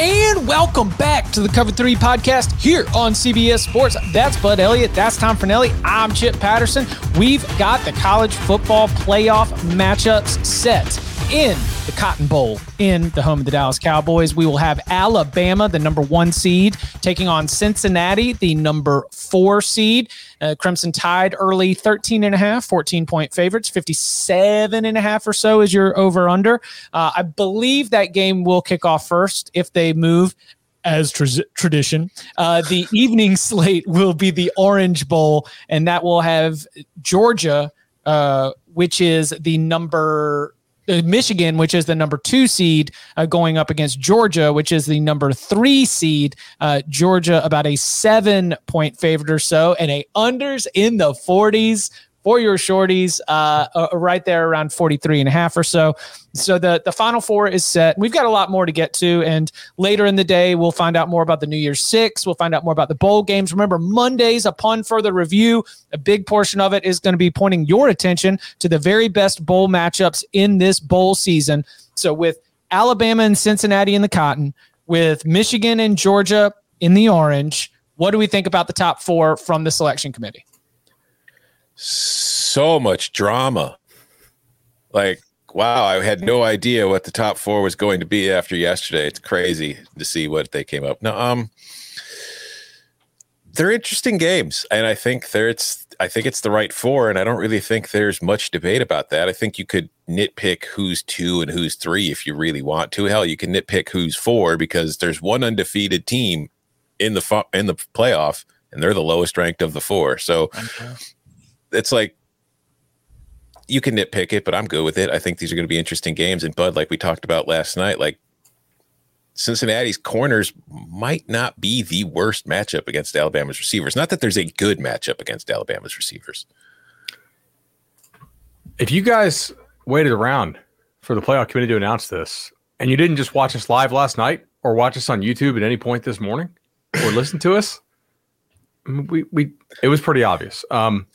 And welcome back to the Cover 3 podcast here on CBS Sports. That's Bud Elliott. That's Tom Fornelli. I'm Chip Patterson. We've got the college football playoff matchups set in the Cotton Bowl in the home of the Dallas Cowboys. We will have Alabama, the number one seed, taking on Cincinnati, the number four seed. Uh, Crimson Tide early 13 and a half, 14 point favorites, 57 and a half or so is your over under. Uh, I believe that game will kick off first if they move as tra- tradition. Uh, the evening slate will be the Orange Bowl, and that will have Georgia, uh, which is the number Michigan, which is the number two seed, uh, going up against Georgia, which is the number three seed. Uh, Georgia about a seven point favorite or so, and a unders in the 40s for your shorties, uh, uh, right there around 43 and a half or so. So the, the final four is set. We've got a lot more to get to. And later in the day, we'll find out more about the New Year's Six. We'll find out more about the bowl games. Remember, Mondays, upon further review, a big portion of it is going to be pointing your attention to the very best bowl matchups in this bowl season. So with Alabama and Cincinnati in the cotton, with Michigan and Georgia in the orange, what do we think about the top four from the selection committee? So much drama. Like, wow, I had no idea what the top four was going to be after yesterday. It's crazy to see what they came up. No, um, they're interesting games, and I think there it's I think it's the right four, and I don't really think there's much debate about that. I think you could nitpick who's two and who's three if you really want to. Hell, you can nitpick who's four because there's one undefeated team in the in the playoff, and they're the lowest ranked of the four. So it's like you can nitpick it, but I'm good with it. I think these are going to be interesting games. And Bud, like we talked about last night, like Cincinnati's corners might not be the worst matchup against Alabama's receivers. Not that there's a good matchup against Alabama's receivers. If you guys waited around for the playoff committee to announce this, and you didn't just watch us live last night or watch us on YouTube at any point this morning or listen to us, we we it was pretty obvious. Um,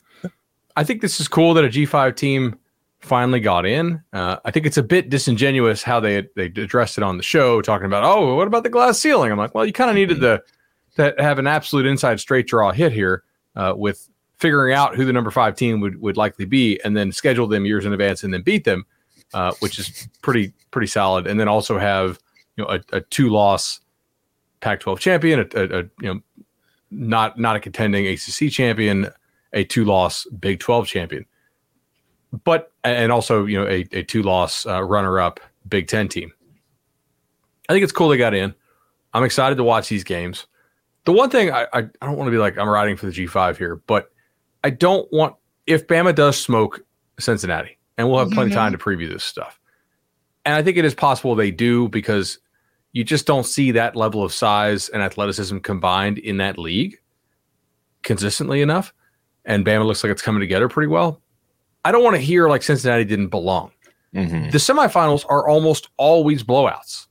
I think this is cool that a G5 team finally got in. Uh, I think it's a bit disingenuous how they they addressed it on the show, talking about, oh, what about the glass ceiling? I'm like, well, you kind of needed to, to have an absolute inside straight draw hit here uh, with figuring out who the number five team would, would likely be, and then schedule them years in advance and then beat them, uh, which is pretty pretty solid. And then also have you know a, a two loss Pac-12 champion, a, a, a you know not not a contending ACC champion a two loss Big 12 champion, but and also you know a, a two loss uh, runner up Big 10 team. I think it's cool they got in. I'm excited to watch these games. The one thing I, I, I don't want to be like I'm riding for the G5 here, but I don't want if Bama does smoke Cincinnati, and we'll have plenty of time to preview this stuff. And I think it is possible they do because you just don't see that level of size and athleticism combined in that league consistently enough and Bama looks like it's coming together pretty well. I don't want to hear like Cincinnati didn't belong Mhm. The semifinals are almost always blowouts.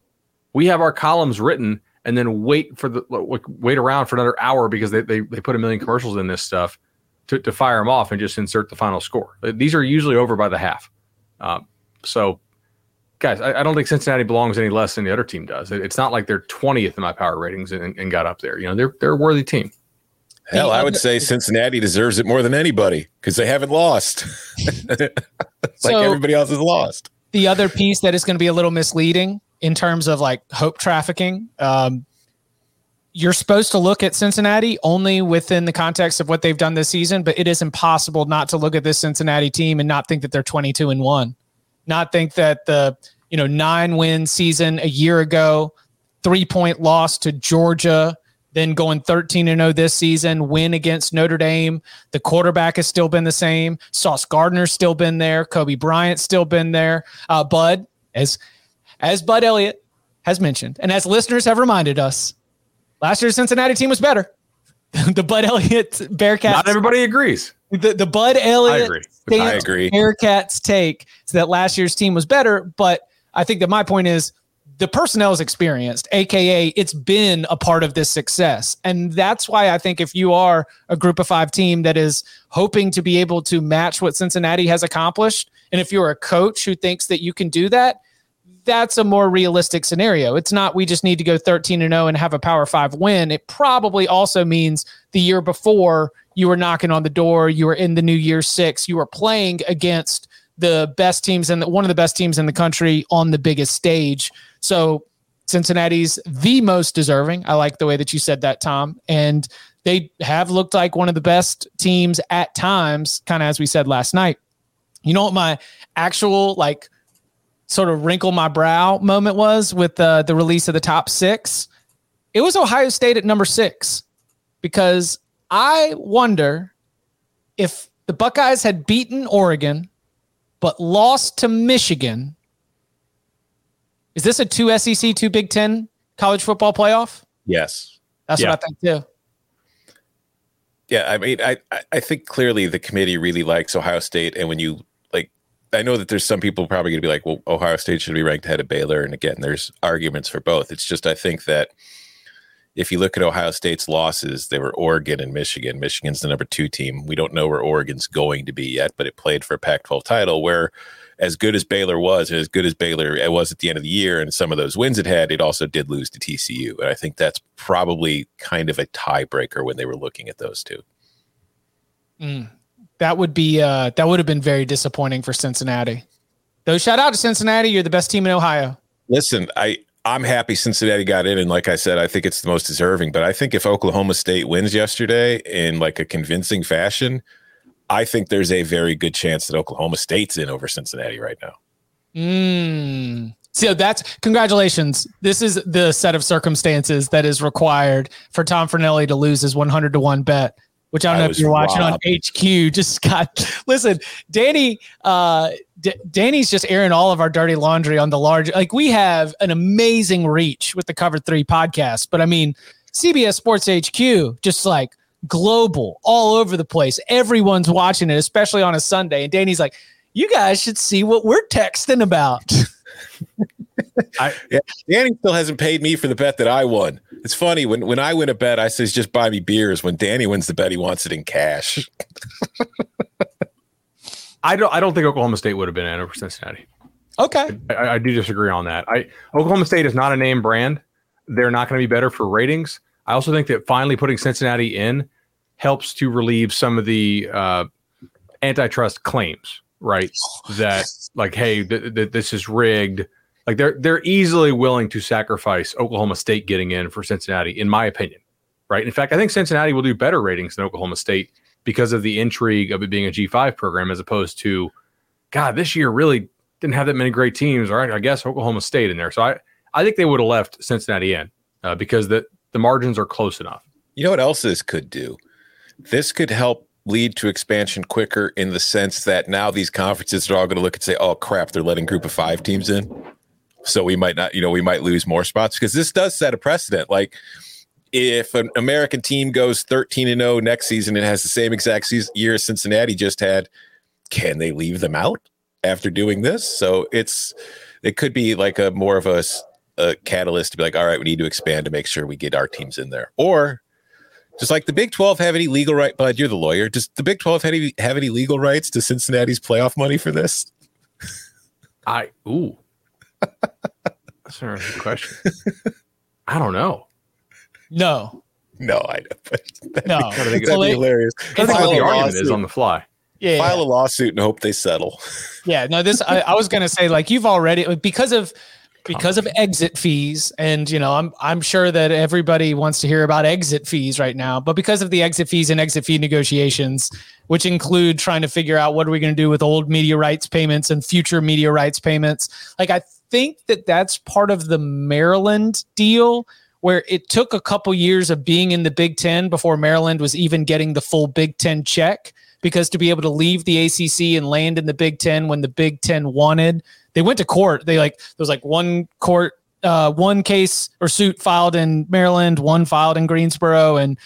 We have our columns written and then wait for the like, wait around for another hour because they, they, they put a million commercials in this stuff to, to fire them off and just insert the final score. These are usually over by the half. Um, so, guys, I, I don't think Cincinnati belongs any less than the other team does. It- it's not like they're 20th in my power ratings and, and got up there. You know, they're they're a worthy team. Hell, I would say Cincinnati deserves it more than anybody because they haven't lost. like So- everybody else has lost. the other piece that is going to be a little misleading in terms of like hope trafficking. Um, you're supposed to look at Cincinnati only within the context of what they've done this season, but it is impossible not to look at this Cincinnati team and not think that they're 22 and one, not think that the you know nine win season a year ago, three point loss to Georgia, then going 13 and 0 this season, win against Notre Dame. The quarterback has still been the same. Sauce Gardner's still been there. Coby Bryant's still been there. Uh, Bud, as as Bud Elliott has mentioned, and as listeners have reminded us, last year's Cincinnati team was better. the Bud Elliott Bearcats, Not everybody agrees. the, the Bud I Elliott agree. I agree. Bearcats take that last year's team was better, but I think that my point is the personnel is experienced, aka it's been a part of this success. And that's why I think if you are a group of five team that is hoping to be able to match what Cincinnati has accomplished, and if you're a coach who thinks that you can do that, that's a more realistic scenario. It's not we just need to go 13 and 0 and have a power 5 win. It probably also means the year before you were knocking on the door, you were in the new year 6, you were playing against the best teams and one of the best teams in the country on the biggest stage. So Cincinnati's the most deserving. I like the way that you said that, Tom. And they have looked like one of the best teams at times, kind of as we said last night. You know what my actual like sort of wrinkle my brow moment was with uh, the release of the top six? It was Ohio State at number six because I wonder if the Buckeyes had beaten Oregon but lost to Michigan. Is this a two SEC, two Big Ten college football playoff? Yes. That's Yeah. what I think too. Yeah, I mean, I I- I think clearly the committee really likes Ohio State, and when you like, I know that there's some people probably going to be like, well, Ohio State should be ranked ahead of Baylor, and again, there's arguments for both. It's just I think that if you look at Ohio State's losses, they were Oregon and Michigan. Michigan's the number two team. We don't know where Oregon's going to be yet, but it played for a Pac-12 title. Where as good as Baylor was, and as good as Baylor was at the end of the year, and some of those wins it had, it also did lose to TCU, and I think that's probably kind of a tiebreaker when they were looking at those two. Mm. That would be uh, that would have been very disappointing for Cincinnati. Though shout out to Cincinnati, you're the best team in Ohio. Listen, I I'm happy Cincinnati got in, and like I said, I think it's the most deserving. But I think if Oklahoma State wins yesterday in like a convincing fashion, I think there's a very good chance that Oklahoma State's in over Cincinnati right now. Mm. So that's congratulations. This is the set of circumstances that is required for Tom Fornelli to lose his 100 to 1 bet, which I don't I know if you're watching robbed. on HQ. Just got listen, Danny, uh, D- Danny's just airing all of our dirty laundry on the large. Like we have an amazing reach with the Cover Three podcast, but I mean, CBS Sports HQ, just like global, all over the place. Everyone's watching it, especially on a Sunday. And Danny's like, you guys should see what we're texting about. i Danny still hasn't paid me for the bet that I won. It's funny when when I win a bet, I says just buy me beers. When Danny wins the bet, he wants it in cash. I don't. I don't think Oklahoma State would have been in over Cincinnati. okay. I, I do disagree on that. I Oklahoma State is not a name brand. They're not going to be better for ratings. I also think that finally putting Cincinnati in helps to relieve some of the uh, antitrust claims, right? That like, hey, th- th- this is rigged. Like they're they're easily willing to sacrifice Oklahoma State getting in for Cincinnati, in my opinion. Right. In fact, I think Cincinnati will do better ratings than Oklahoma State because of the intrigue of it being a G5 program as opposed to, God, this year really didn't have that many great teams. Right, I guess Oklahoma State in there. So I, I think they would have left Cincinnati in uh, because the the margins are close enough. You know what else this could do? This could help lead to expansion quicker in the sense that now these conferences are all going to look and say, "Oh crap, they're letting group of 5 teams in." So we might not, you know, we might lose more spots because this does set a precedent. Like if an American team goes 13 and 0 next season and has the same exact season, year Cincinnati just had, can they leave them out? after doing this. So it's it could be like a more of a, a catalyst to be like, all right, we need to expand to make sure we get our teams in there. Or does like the Big 12 have any legal right? But you're the lawyer. Does the Big 12 have any, have any legal rights to Cincinnati's playoff money for this? I ooh. That's a good question. I don't know. No. No, I know. But no. That'd be, that'd be hilarious. I think what the argument is on the fly. Yeah, file yeah. a lawsuit and hope they settle. Yeah, no, this I, I was gonna say like you've already because of because of exit fees. And you know i'm i'm sure that everybody wants to hear about exit fees right now but because of the exit fees and exit fee negotiations which include trying to figure out what are we going to do with old media rights payments and future media rights payments like i think that that's part of the maryland deal where it took a couple years of being in the big 10 before maryland was even getting the full big 10 check because to be able to leave the ACC and land in the Big Ten when the Big Ten wanted, they went to court. They like there was like one court, uh, one case or suit filed in Maryland, one filed in Greensboro, and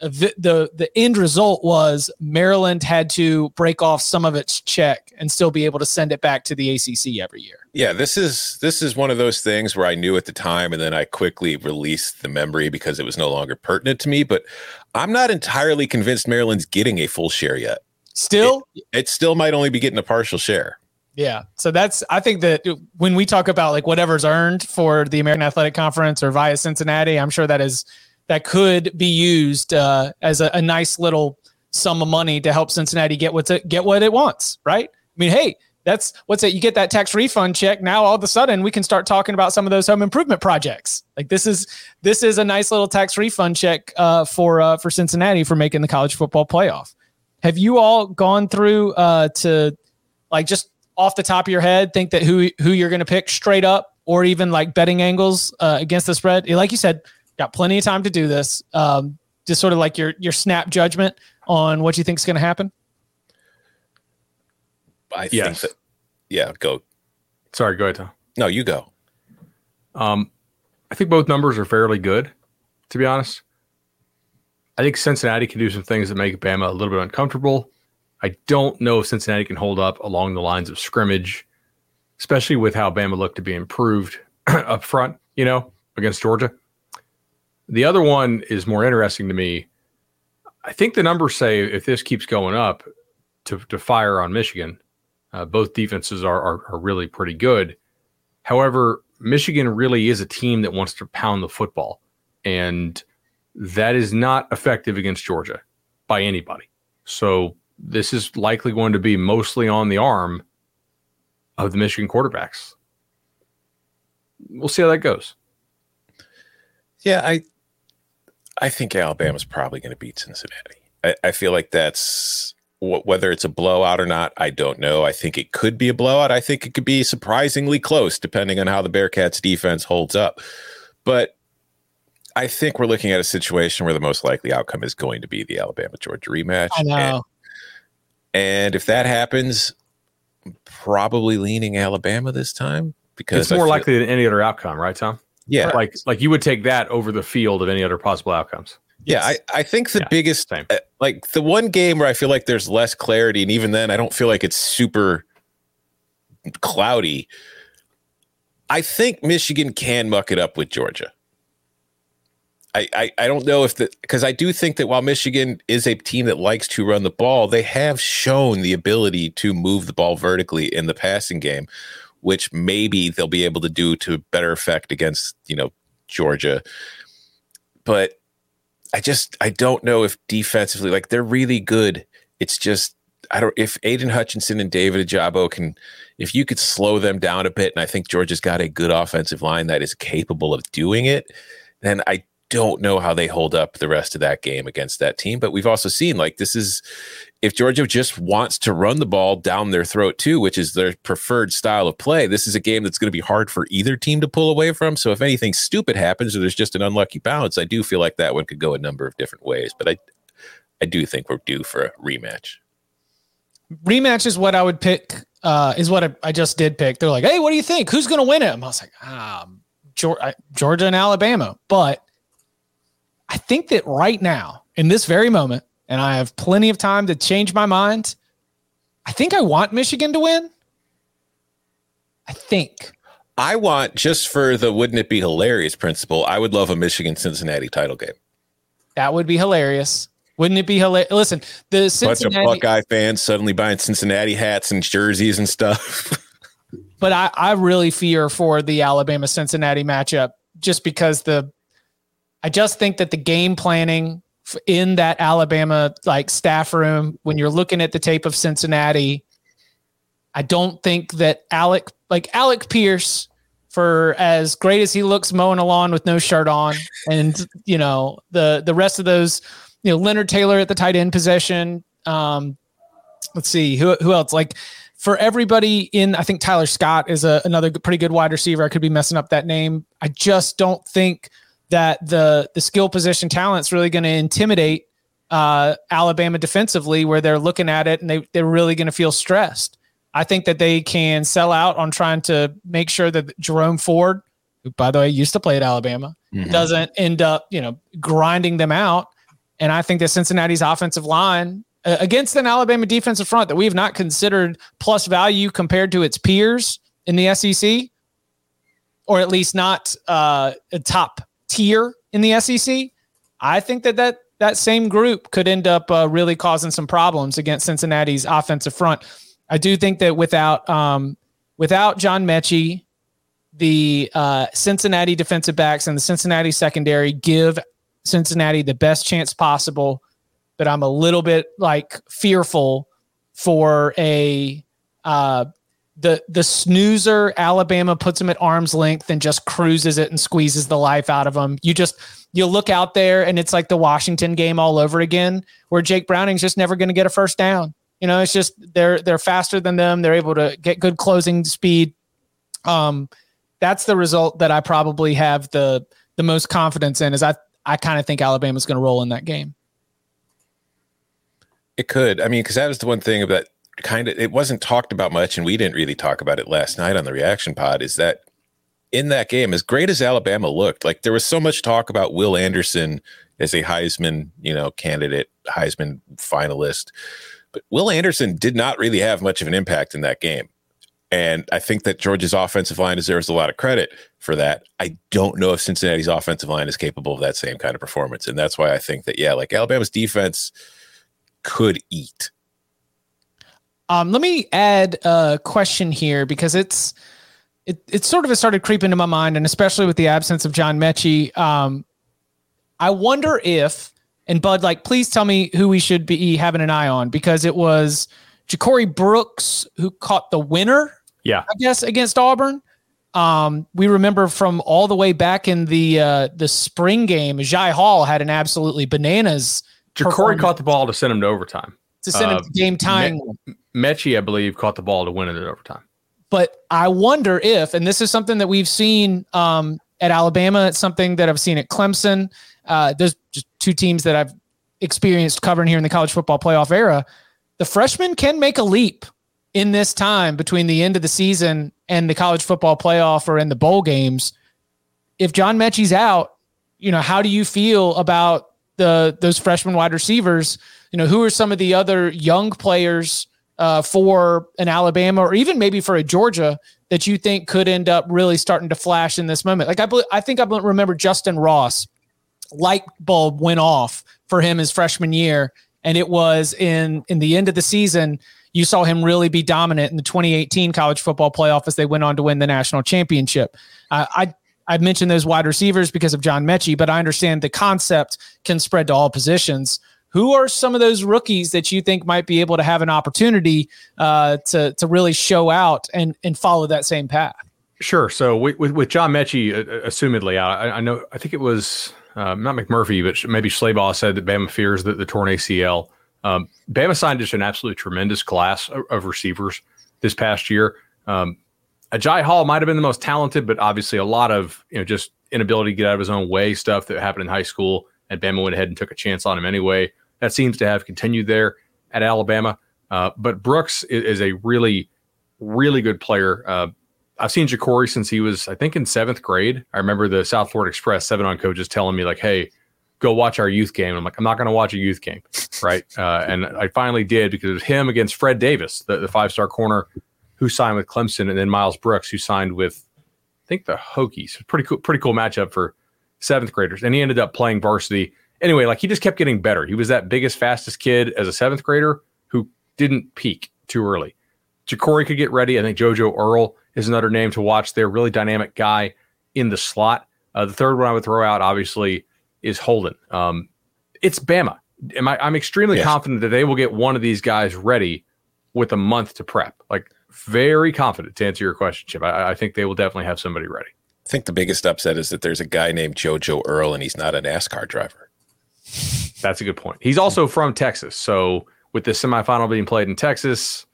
the, the the end result was Maryland had to break off some of its check and still be able to send it back to the ACC every year. Yeah, this is this is one of those things where I knew at the time and then I quickly released the memory because it was no longer pertinent to me, but I'm not entirely convinced Maryland's getting a full share yet. Still? It, it still might only be getting a partial share. Yeah. So that's I think that when we talk about like whatever's earned for the American Athletic Conference or via Cincinnati, I'm sure that is that could be used uh, as a, a, nice little sum of money to help Cincinnati get what's it get what it wants, right? I mean, hey, that's what's it? You get that tax refund check. Now all of a sudden we can start talking about some of those home improvement projects. Like this is this is a nice little tax refund check uh, for uh, for Cincinnati for making the college football playoff. Have you all gone through uh, to like just off the top of your head think that who who you're going to pick straight up, or even like betting angles uh, against the spread? Like you said, got plenty of time to do this. Um, just sort of like your your snap judgment on what you think is going to happen. I yes. think that, yeah, go. Sorry, go ahead, Tom. No, you go. Um, I think both numbers are fairly good, to be honest. I think Cincinnati can do some things that make Bama a little bit uncomfortable. I don't know if Cincinnati can hold up along the lines of scrimmage, especially with how Bama looked to be improved up front, you know, against Georgia. The other one is more interesting to me. I think the numbers say if this keeps going up to, to fire on Michigan, uh, both defenses are, are, are really pretty good. However, Michigan really is a team that wants to pound the football. And that is not effective against Georgia by anybody. So this is likely going to be mostly on the arm of the Michigan quarterbacks. We'll see how that goes. Yeah, I I think Alabama's probably going to beat Cincinnati. I, I feel like that's whether it's a blowout or not, I don't know. I think it could be a blowout. I think it could be surprisingly close, depending on how the Bearcats defense holds up. But I think we're looking at a situation where the most likely outcome is going to be the Alabama Georgia rematch. I know. And, if that happens, probably leaning Alabama this time because it's more feel, likely than any other outcome, right, Tom? Yeah, like like you would take that over the field of any other possible outcomes. Yeah, I, I think the yeah, biggest. Uh, like the one game where I feel like there's less clarity, and even then I don't feel like it's super cloudy. I think Michigan can muck it up with Georgia. I, I, don't know if the because I do think that while Michigan is a team that likes to run the ball, they have shown the ability to move the ball vertically in the passing game, which maybe they'll be able to do to better effect against you know Georgia. But I just I don't know if defensively like they're really good. It's just I don't if Aidan Hutchinson and David Ojabo can if you could slow them down a bit, and I think Georgia's got a good offensive line that is capable of doing it, then I don't know how they hold up the rest of that game against that team. But we've also seen like this is if Georgia just wants to run the ball down their throat too, which is their preferred style of play, this is a game that's going to be hard for either team to pull away from. So if anything stupid happens or there's just an unlucky bounce, I do feel like that one could go a number of different ways. But I I do think we're due for a rematch. Rematch is what I would pick. Uh, is what I, I just did pick. They're like, hey, what do you think? Who's going to win it? I was like, ah, Georgia and Alabama. But I think that right now, in this very moment, and I have plenty of time to change my mind, I think I want Michigan to win. I think. I want just for the wouldn't it be hilarious principle, I would love a Michigan Cincinnati title game. That would be hilarious. Wouldn't it be hilarious? Listen, the Cincinnati bunch of Buckeye fans suddenly buying Cincinnati hats and jerseys and stuff. but I, I really fear for the Alabama Cincinnati matchup just because the I just think that the game planning in that Alabama like staff room when you're looking at the tape of Cincinnati, I don't think that Alec like Alec Pierce for as great as he looks mowing a lawn with no shirt on and you know the the rest of those you know Leonard Taylor at the tight end position um let's see who who else like for everybody in, I think Tyler Scott is a, another pretty good wide receiver. I could be messing up that name. I just don't think that the the skill position talent is really going to intimidate uh, Alabama defensively, where they're looking at it and they they're really going to feel stressed. I think that they can sell out on trying to make sure that Jerome Ford, who by the way used to play at Alabama, mm-hmm. doesn't end up you know grinding them out. And I think that Cincinnati's offensive line uh, against an Alabama defensive front that we have not considered plus value compared to its peers in the SEC, or at least not uh, a top tier in the SEC. I think that that that same group could end up uh, really causing some problems against Cincinnati's offensive front. I do think that without um, without John Metchie, the uh, Cincinnati defensive backs and the Cincinnati secondary give Cincinnati the best chance possible but I'm a little bit like fearful for a uh, the the snoozer Alabama puts them at arm's length and just cruises it and squeezes the life out of them. You just you look out there and it's like the Washington game all over again, where Jake Browning's just never going to get a first down. You know, it's just they're they're faster than them. They're able to get good closing speed. Um, that's the result that I probably have the the most confidence in. Is I I kind of think Alabama's going to roll in that game. It could. I mean, because that was the one thing that kind of it wasn't talked about much, and we didn't really talk about it last night on the reaction pod. Is that in that game, as great as Alabama looked, like there was so much talk about Will Anderson as a Heisman, you know, candidate, Heisman finalist, but Will Anderson did not really have much of an impact in that game. And I think that Georgia's offensive line deserves a lot of credit for that. I don't know if Cincinnati's offensive line is capable of that same kind of performance. And that's why I think that, yeah, like Alabama's defense could eat. Um, let me add a question here because it's it, it sort of has started creeping into my mind, and especially with the absence of John Metchie. Um, I wonder if and Bud, like, please tell me who we should be having an eye on because it was Ja'Corey Brooks who caught the winner. Yeah, I guess against Auburn. Um, we remember from all the way back in the uh, the spring game, Jai Hall had an absolutely bananas Ja'Corey caught the ball to send him to overtime. To send uh, game time. Me- Metchie, I believe, caught the ball to win it at overtime. But I wonder if, and this is something that we've seen um, at Alabama, it's something that I've seen at Clemson. Uh, there's just two teams that I've experienced covering here in the college football playoff era. The freshmen can make a leap in this time between the end of the season and the college football playoff or in the bowl games. If John Metchie's out, you know, how do you feel about the those freshman wide receivers. You know, who are some of the other young players uh, for an Alabama or even maybe for a Georgia that you think could end up really starting to flash in this moment? Like I, believe, I think I remember Justin Ross, light bulb went off for him his freshman year, and it was in in the end of the season. You saw him really be dominant in the 2018 college football playoff as they went on to win the national championship. Uh, I I've mentioned those wide receivers because of John Metchie, but I understand the concept can spread to all positions. Who are some of those rookies that you think might be able to have an opportunity uh, to to really show out and and follow that same path? Sure. So with with, John Metchie, uh, assumedly, I, I, know I think it was uh, not McMurphy, but maybe Schlabach said that Bama fears that the torn ACL. Um, Bama signed just an absolutely tremendous class of, of receivers this past year. Um, Agiye Hall might have been the most talented, but obviously a lot of you know just inability to get out of his own way stuff that happened in high school, and Bama went ahead and took a chance on him anyway. That seems to have continued there at Alabama. Uh, but Brooks is, is, a really, really good player. Uh, I've seen Ja'Corey since he was, I think, in seventh grade. I remember the South Florida Express seven on coaches telling me like, "Hey, go watch our youth game." I'm like, I'm not going to watch a youth game, right? Uh, and I finally did because it was him against Fred Davis, the, the five star corner who signed with Clemson, and then Miles Brooks, who signed with, I think the Hokies. Pretty cool, pretty cool matchup for seventh graders. And he ended up playing varsity. Anyway, like he just kept getting better. He was that biggest, fastest kid as a seventh grader who didn't peak too early. Ja'Corey could get ready. I think JoJo Earle is another name to watch there. Really dynamic guy in the slot. Uh, the third one I would throw out, obviously, is Holden. Um, it's Bama. Am I, I'm extremely yes. confident that they will get one of these guys ready with a month to prep. Like very confident to answer your question, Chip. I, I think they will definitely have somebody ready. I think the biggest upset is that there's a guy named JoJo Earle and he's not a NASCAR driver. That's a good point. He's also from Texas. So with the semifinal being played in Texas,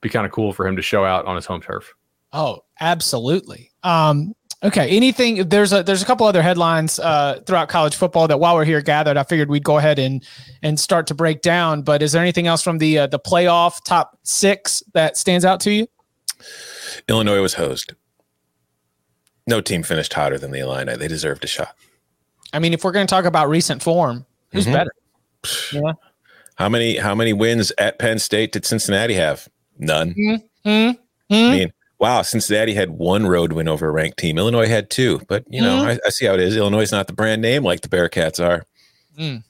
be kind of cool for him to show out on his home turf. Oh, absolutely. Um, Okay. Anything? There's a there's a couple other headlines uh, throughout college football that while we're here gathered, I figured we'd go ahead and and start to break down. But is there anything else from the uh, the playoff top six that stands out to you? Illinois was hosed. No team finished hotter than the Illini. They deserved a shot. I mean, if we're going to talk about recent form, who's mm-hmm. better? Yeah. How many how many wins at Penn State did Cincinnati have? None. Mm-hmm. I mean, wow, Cincinnati had one road win over a ranked team. Illinois had two, but you know, mm-hmm. I, I, see how it is. Illinois is not the brand name like the Bearcats are. Mm.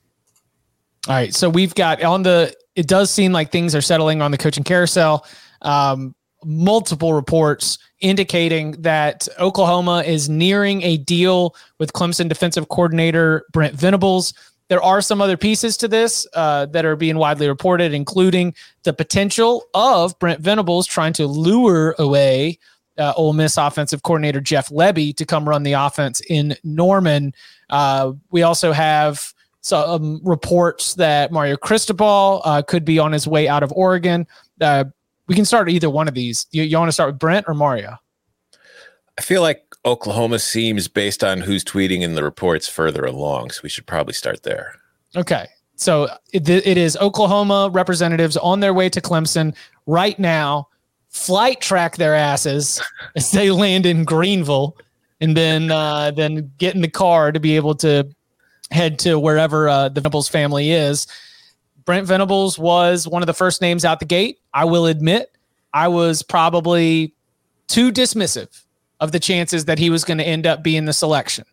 All right, so we've got on the. It does seem like things are settling on the coaching carousel. Um, multiple reports indicating that Oklahoma is nearing a deal with Clemson defensive coordinator Brent Venables. There are some other pieces to this uh, that are being widely reported, including the potential of Brent Venables trying to lure away uh, Ole Miss offensive coordinator Jeff Lebby to come run the offense in Norman. Uh, we also have some reports that Mario Cristobal uh, could be on his way out of Oregon. Uh, we can start either one of these. You, you want to start with Brent or Mario? I feel like Oklahoma seems, based on who's tweeting in the reports, further along. So we should probably start there. Okay. So it, it is Oklahoma representatives on their way to Clemson right now. Flight track their asses as they land in Greenville, and then uh, then get in the car to be able to head to wherever uh, the Venables family is. Brent Venables was one of the first names out the gate. I will admit, I was probably too dismissive of the chances that he was going to end up being the selection.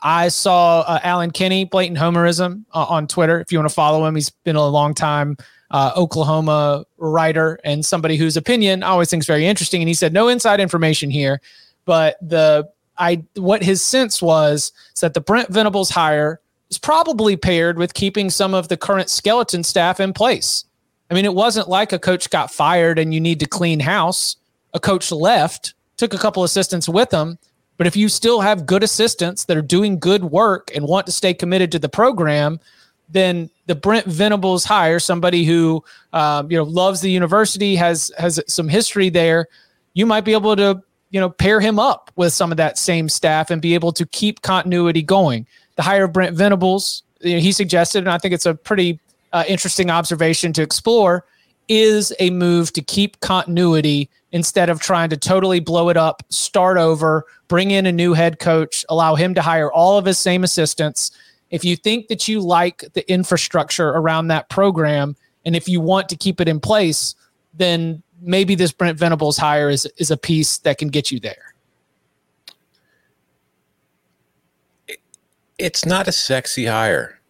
I saw uh, Alan Kinney, blatant homerism uh, on Twitter. If you want to follow him, he's been a long time uh, Oklahoma writer and somebody whose opinion I always think is very interesting. And he said, no inside information here, but the I what his sense was is that the Brent Venables hire is probably paired with keeping some of the current skeleton staff in place. I mean, it wasn't like a coach got fired and you need to clean house. A coach left took a couple assistants with them. But if you still have good assistants that are doing good work and want to stay committed to the program, then the Brent Venables hire somebody who um, you know loves the university, has has some history there. You might be able to you know pair him up with some of that same staff and be able to keep continuity going. The hire of Brent Venables, you know, he suggested, and I think it's a pretty uh, interesting observation to explore, is a move to keep continuity instead of trying to totally blow it up, start over, bring in a new head coach, allow him to hire all of his same assistants. If you think that you like the infrastructure around that program, and if you want to keep it in place, then maybe this Brent Venables hire is is a piece that can get you there. It's not a sexy hire.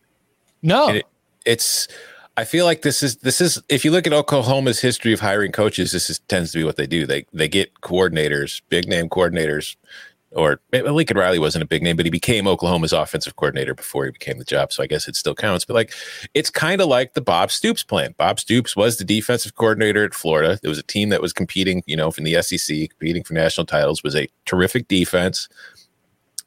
No, it, it's I feel like this is this is if you look at Oklahoma's history of hiring coaches, this is tends to be what they do. They they get coordinators, big name coordinators, or Lincoln Riley wasn't a big name, but he became Oklahoma's offensive coordinator before he became the job. So I guess it still counts. But like it's kind of like the Bob Stoops plan. Bob Stoops was the defensive coordinator at Florida. There was a team that was competing, you know, from the SEC, competing for national titles, was a terrific defense.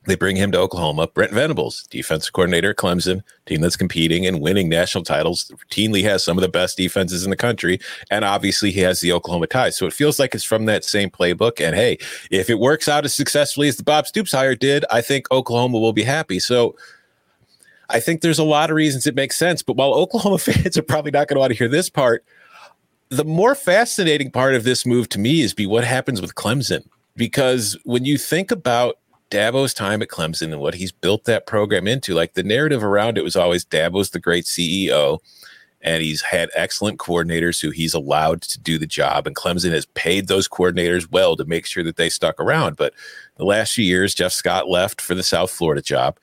They bring him to Oklahoma. Brent Venables, defensive coordinator at Clemson, team that's competing and winning national titles, routinely has some of the best defenses in the country. And obviously, he has the Oklahoma ties. So it feels like it's from that same playbook. And hey, if it works out as successfully as the Bob Stoops hire did, I think Oklahoma will be happy. So I think there's a lot of reasons it makes sense. But while Oklahoma fans are probably not going to want to hear this part, the more fascinating part of this move to me is be what happens with Clemson. Because when you think about Dabo's time at Clemson and what he's built that program into. Like the narrative around it was always Dabo's the great CEO. and he's had excellent coordinators who he's allowed to do the job. And Clemson has paid those coordinators well to make sure that they stuck around. But the last few years, Jeff Scott left for the South Florida job.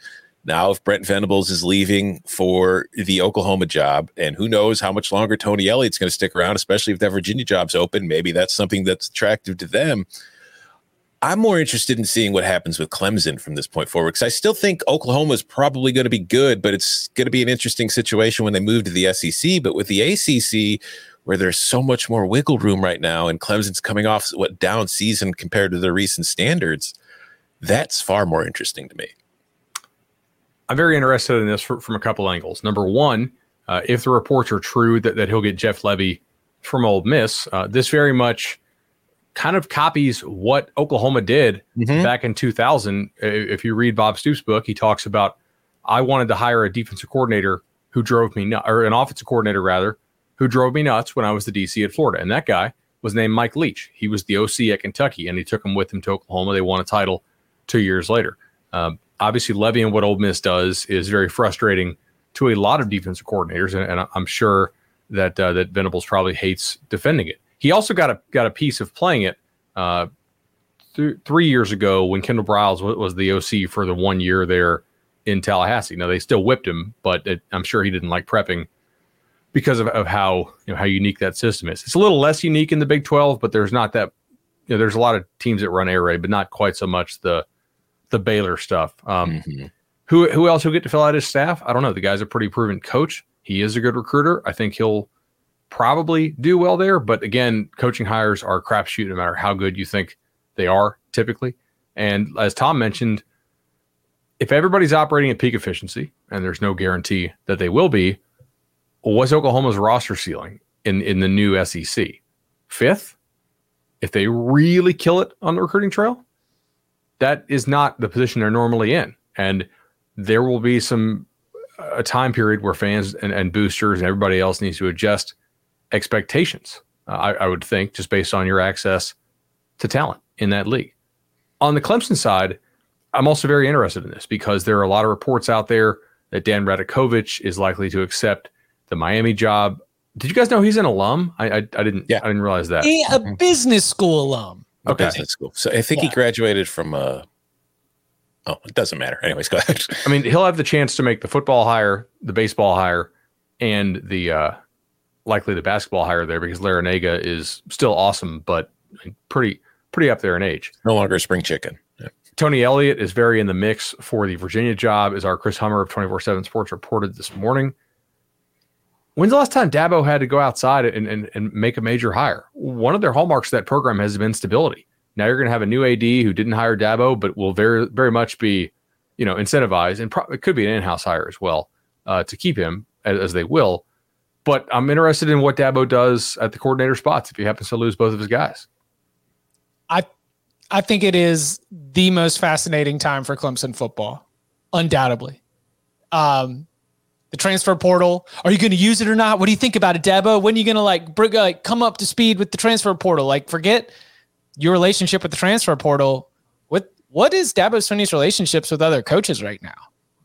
Now, if Brent Venables is leaving for the Oklahoma job, and who knows how much longer Tony Elliott's going to stick around, especially if that Virginia job's open, maybe that's something that's attractive to them. I'm more interested in seeing what happens with Clemson from this point forward because I still think Oklahoma is probably going to be good, but it's going to be an interesting situation when they move to the SEC. But with the ACC, where there's so much more wiggle room right now, and Clemson's coming off what down season compared to their recent standards, that's far more interesting to me. I'm very interested in this for, from a couple angles. Number one, uh, if the reports are true that, that he'll get Jeff Lebby from Ole Miss, uh, this very much kind of copies what Oklahoma did mm-hmm. back in 2000. If you read Bob Stoops' book, he talks about I wanted to hire a defensive coordinator who drove me nuts, or an offensive coordinator rather, who drove me nuts when I was the DC at Florida. And that guy was named Mike Leach. He was the OC at Kentucky, and he took him with him to Oklahoma. They won a title two years later. Um, obviously, Lebby and what Ole Miss does is very frustrating to a lot of defensive coordinators, and, and I'm sure that uh, that Venables probably hates defending it. He also got a got a piece of playing it uh, th- three years ago when Kendall Briles was, was, the OC for the one year there in Tallahassee. Now they still whipped him, but it, I'm sure he didn't like prepping because of, of how you know how unique that system is. It's a little less unique in the Big 12, but there's not that. You know, there's a lot of teams that run air raid, but not quite so much the the Baylor stuff. Um, mm-hmm. Who who else will get to fill out his staff? I don't know. The guy's a pretty proven coach. He is a good recruiter. I think he'll probably do well there. But again, coaching hires are crapshoot no matter how good you think they are typically. And as Tom mentioned, if everybody's operating at peak efficiency, and there's no guarantee that they will be, what's Oklahoma's roster ceiling in, in the new SEC? Fifth? If they really kill it on the recruiting trail, that is not the position they're normally in. And there will be some a time period where fans and, and boosters and everybody else needs to adjust expectations. Uh, I, I, would think just based on your access to talent in that league. On the Clemson side, I'm also very interested in this because there are a lot of reports out there that Dan Radakovich is likely to accept the Miami job. Did you guys know he's an alum? I I, I didn't. Yeah. I didn't realize that. A, a business school alum. Okay. Business school. So I think yeah. he graduated from. Uh, oh, it doesn't matter. Anyways, go ahead. I mean, he'll have the chance to make the football hire, the baseball hire, and the uh, likely the basketball hire there because Larrañaga is still awesome, but pretty pretty up there in age. No longer a spring chicken. Yeah. Tony Elliott is very in the mix for the Virginia job, as our Chris Hummer of 24 7 Sports reported this morning. When's the last time Dabo had to go outside and, and, and make a major hire? One of their hallmarks of that program has been stability. Now you're going to have a new AD who didn't hire Dabo, but will very, very much be, you know, incentivized, and pro- it could be an in-house hire as well uh, to keep him as, as they will. But I'm interested in what Dabo does at the coordinator spots if he happens to lose both of his guys. I I think it is the most fascinating time for Clemson football, undoubtedly. Um, the transfer portal. Are you going to use it or not? What do you think about it, Dabo? When are you going to like, bring, like come up to speed with the transfer portal? Like, forget your relationship with the transfer portal. What what is Dabo Swinney's relationships with other coaches right now?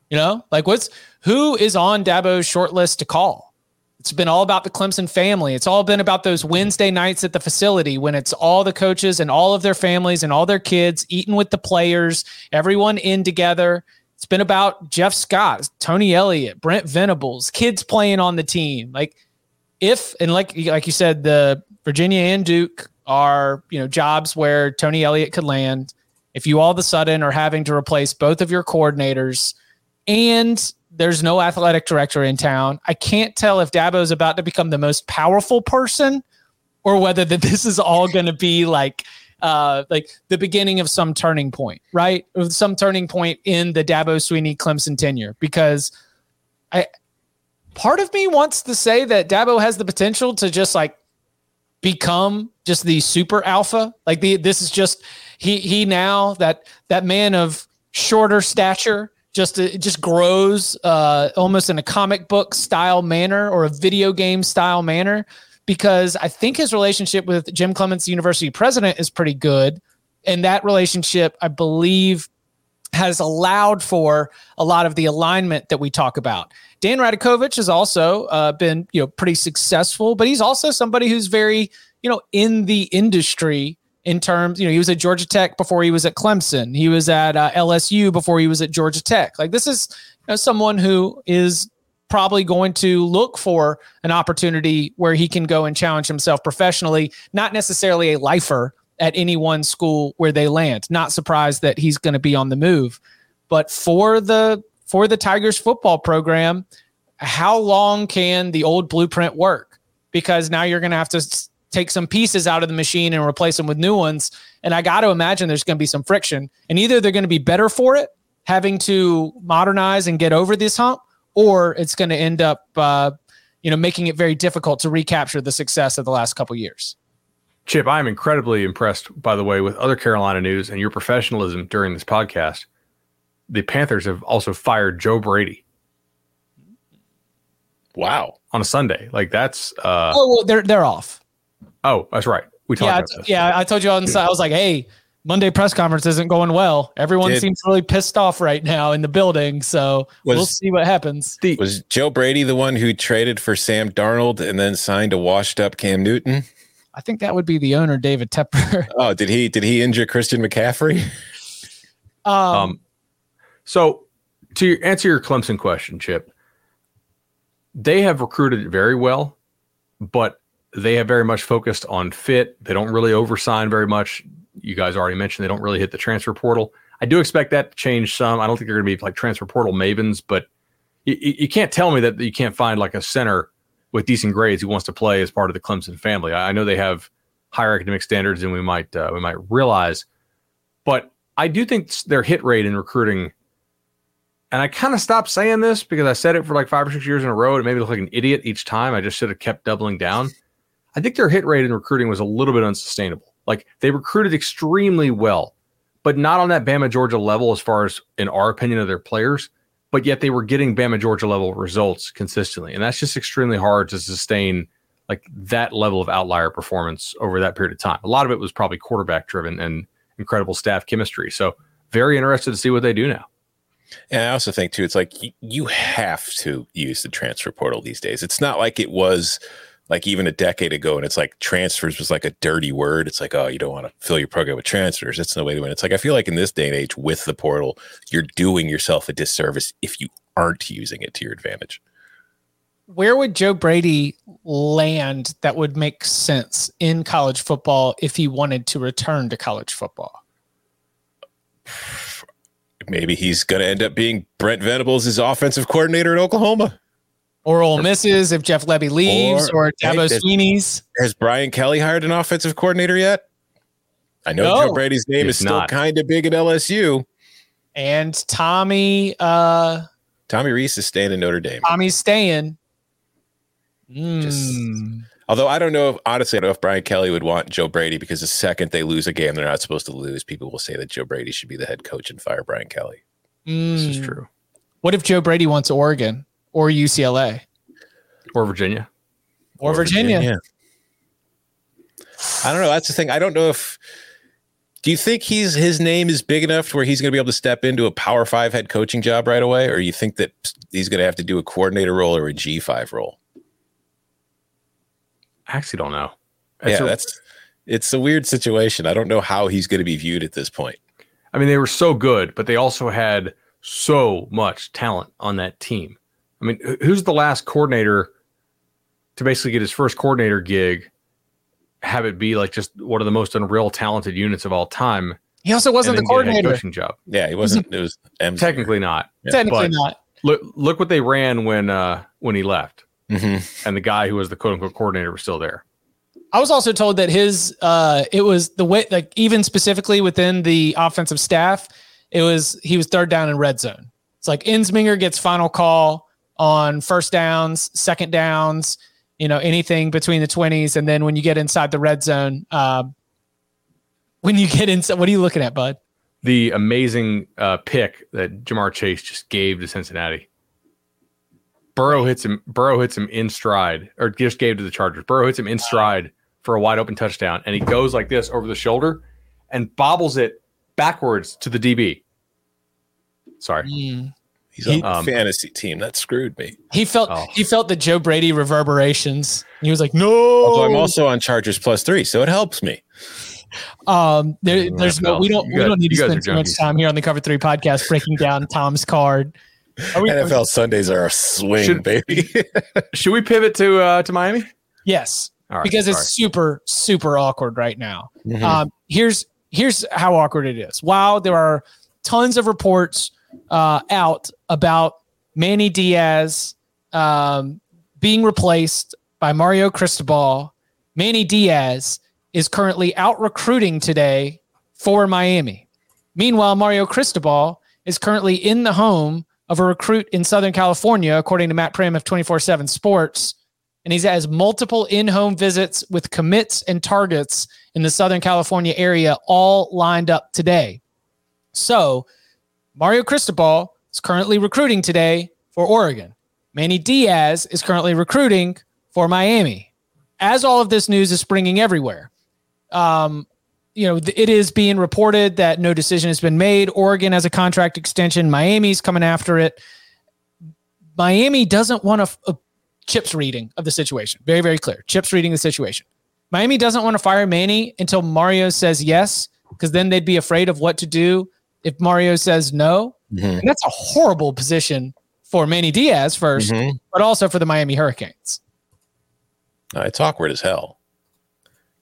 You know, like what's who is on Dabo's short list to call? It's been all about the Clemson family. It's all been about those Wednesday nights at the facility when it's all the coaches and all of their families and all their kids eating with the players, everyone in together. It's been about Jeff Scott, Tony Elliott, Brent Venables, kids playing on the team. Like if and like like you said, the Virginia and Duke are you know jobs where Tony Elliott could land. If you all of a sudden are having to replace both of your coordinators and there's no athletic director in town. I can't tell if Dabo is about to become the most powerful person or whether that this is all going to be like uh, like the beginning of some turning point, right? Some turning point in the Dabo Swinney Clemson tenure because I part of me wants to say that Dabo has the potential to just like become just the super alpha. Like the this is just he he now that that man of shorter stature just it just grows uh, almost in a comic book style manner or a video game style manner because I think his relationship with Jim Clements, university president, is pretty good. And that relationship, I believe, has allowed for a lot of the alignment that we talk about. Dan Radakovich has also uh, been, you know, pretty successful, but he's also somebody who's very, you know, in the industry in terms, you know, he was at Georgia Tech before he was at Clemson. He was at uh, LSU before he was at Georgia Tech. Like this is you know, someone who is probably going to look for an opportunity where he can go and challenge himself professionally, not necessarily a lifer at any one school where they land. Not surprised that he's going to be on the move. But for the for the Tigers football program, how long can the old blueprint work? Because now you're going to have to take some pieces out of the machine and replace them with new ones. And I got to imagine there's going to be some friction. And either they're going to be better for it, having to modernize and get over this hump, or it's going to end up, uh, you know, making it very difficult to recapture the success of the last couple years. Chip, I'm incredibly impressed, by the way, with other Carolina news and your professionalism during this podcast. The Panthers have also fired Joe Brady. Wow. On a Sunday. Like that's uh Oh, well, they're they're off. Oh, that's right. We talked yeah, about this. Yeah, I told you on the side. I was like, "Hey, Monday press conference isn't going well. Everyone Did- seems really pissed off right now in the building. So we'll see what happens." Was Joe Brady the one who traded for Sam Darnold and then signed a washed up Cam Newton? I think that would be the owner, David Tepper. Oh, did he did he injure Christian McCaffrey? um, Um, so to answer your Clemson question, Chip, they have recruited very well, but they have very much focused on fit. They don't really oversign very much. You guys already mentioned they don't really hit the transfer portal. I do expect that to change some. I don't think they're going to be like transfer portal mavens, but you, you can't tell me that you can't find like a center with decent grades who wants to play as part of the Clemson family. I know they have higher academic standards than we might uh, we might realize, but I do think their hit rate in recruiting, and I kind of stopped saying this because I said it for like five or six years in a row. It made me look like an idiot each time. I just should have kept doubling down. I think their hit rate in recruiting was a little bit unsustainable. Like they recruited extremely well, but not on that Bama Georgia level as far as in our opinion of their players. But yet they were getting Bama Georgia level results consistently, and that's just extremely hard to sustain like that level of outlier performance over that period of time. A lot of it was probably quarterback driven and incredible staff chemistry. So very interested to see what they do now. And I also think too, it's like you, have to use the transfer portal these days. It's not like it was like even a decade ago, and it's like transfers was like a dirty word. It's like, oh, you don't want to fill your program with transfers. That's no way to win. It's like I feel like in this day and age, with the portal, you're doing yourself a disservice if you aren't using it to your advantage. where would Joe Brady land that would make sense in college football if he wanted to return to college football? Maybe he's going to end up being Brent Venables' offensive coordinator at Oklahoma. Or Ole Misses if Jeff Lebby leaves, or, Or- Dabo Hey, Swinney's. Has Brian Kelly hired an offensive coordinator yet? I know No. Joe Brady's name is still not. kind of big at LSU. And Tommy, uh, Tommy Rees is staying in Notre Dame. Tommy's staying. Just- Mm. Although I don't know if honestly, I don't know if Brian Kelly would want Joe Brady because the second they lose a game they're not supposed to lose, people will say that Joe Brady should be the head coach and fire Brian Kelly. This is Mm. true. What if Joe Brady wants Oregon or UCLA Or Virginia. or, Virginia? I don't know. That's the thing. I don't know if. Do you think he's his name is big enough to where he's going to be able to step into a Power Five head coaching job right away, or you think that he's going to have to do a coordinator role or a G five role? I actually don't know. yeah, a- that's it's a weird situation. I don't know how he's going to be viewed at this point. I mean, they were so good, but they also had so much talent on that team. I mean, who's the last coordinator to basically get his first coordinator gig, have it be like just one of the most unreal talented units of all time? He also wasn't the and then get a head coordinator. coaching job. Yeah, he wasn't. It was Ensminger. Technically not. Yeah. Technically not. Look, look what they ran when uh, when he left, Mhm. and the guy who was the quote unquote coordinator was still there. I was also told that his uh it was the way like even specifically within the offensive staff, it was he was third down in red zone. It's like Ensminger gets final call on first downs, second downs, you know, anything between the 20s. And then when you get inside the red zone, um when you get inside, what are you looking at, bud? The amazing uh, pick that Ja'Marr Chase just gave to Cincinnati. Burrow hits him. Burrow hits him in stride, or just gave to the Chargers. Burrow hits him in stride for a wide open touchdown, and he goes like this over the shoulder and bobbles it backwards to the DB. Sorry. Mm. He's on He- the Um, fantasy team. That screwed me. He felt Oh. he felt the Joe Brady reverberations. He was like, "No." Although I'm also on Chargers plus three, so it helps me. Um, there, Mm, there's no, we don't, You we guys- don't need to spend are too much time here on the Cover Three podcast breaking down Tom's card. Are we, NFL Sundays are a swing, Should- baby. Should we pivot to uh, to Miami? yes, All right, because sorry. it's super, super awkward right now. Mhm. Um, here's here's how awkward it is. While there are tons of reports uh, out about Manny Diaz um, being replaced by Mario Cristobal, Manny Diaz is currently out recruiting today for Miami. Meanwhile, Mario Cristobal is currently in the home of a recruit in Southern California, according to Matt Prehm of 24 7 Sports. And he has multiple in home visits with commits and targets in the Southern California area all lined up today. So, Mario Cristobal is currently recruiting today for Oregon. Manny Diaz is currently recruiting for Miami. As all of this news is springing everywhere, um, you know, it is being reported that no decision has been made. Oregon has a contract extension. Miami's coming after it. Miami doesn't want a, a Chip's reading of the situation. Very, very clear. Chip's reading the situation. Miami doesn't want to fire Manny until Mario says yes, because then they'd be afraid of what to do if Mario says no. Mhm. That's a horrible position for Manny Diaz 1st Mhm. but also for the Miami Hurricanes. Uh, it's awkward as hell.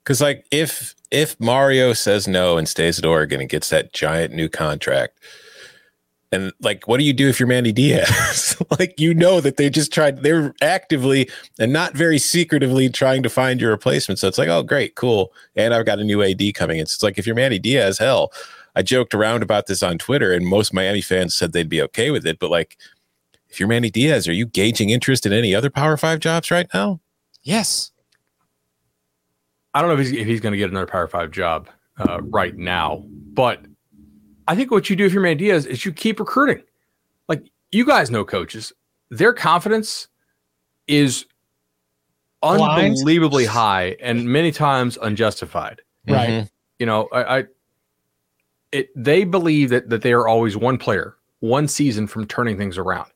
Because like if if Mario says no and stays at Oregon and gets that giant new contract, and like what do you do if you're Manny Diaz? like you know that they just tried they're actively and not very secretively trying to find your replacement. So it's like, oh great, cool. And I've got a new AD coming in. So it's like if you're Manny Diaz, hell, I joked around about this on Twitter, and most Miami fans said they'd be okay with it. But like if you're Manny Diaz, are you gauging interest in any other Power Five jobs right now? Yes. I don't know if he's, if he's going to get another Power Five job uh, right now, but I think what you do if you're Manny Diaz is you keep recruiting. Like you guys know coaches, their confidence is Blind. unbelievably high and many times unjustified. Right. Mhm. You know, I, I it they believe that that they are always one player, one season from turning things around.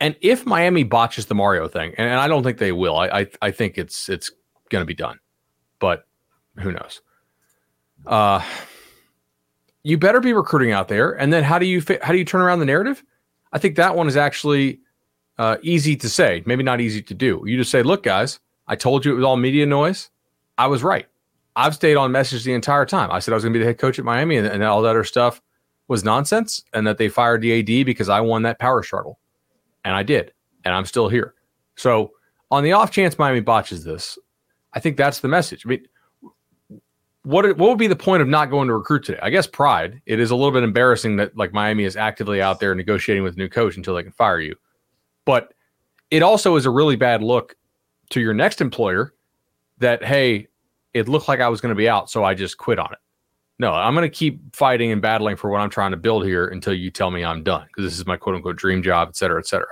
And if Miami botches the Mario thing, and, and I don't think they will, I I, I think it's it's going to be done, but who knows? Uh, you better be recruiting out there. And then how do you how do you turn around the narrative? I think that one is actually uh, easy to say, maybe not easy to do. You just say, "Look, guys, I told you it was all media noise. I was right. I've stayed on message the entire time. I said I was going to be the head coach at Miami, and, and all that other stuff was nonsense, and that they fired the AD because I won that power struggle, and I did, and I'm still here. So, on the off chance Miami botches this, I think that's the message. I mean, what what would be the point of not going to recruit today? I guess pride. It is a little bit embarrassing that like Miami is actively out there negotiating with a new coach until they can fire you, but it also is a really bad look to your next employer that hey, it looked like I was going to be out, so I just quit on it. No, I'm going to keep fighting and battling for what I'm trying to build here until you tell me I'm done because this is my quote unquote dream job, et cetera, et cetera.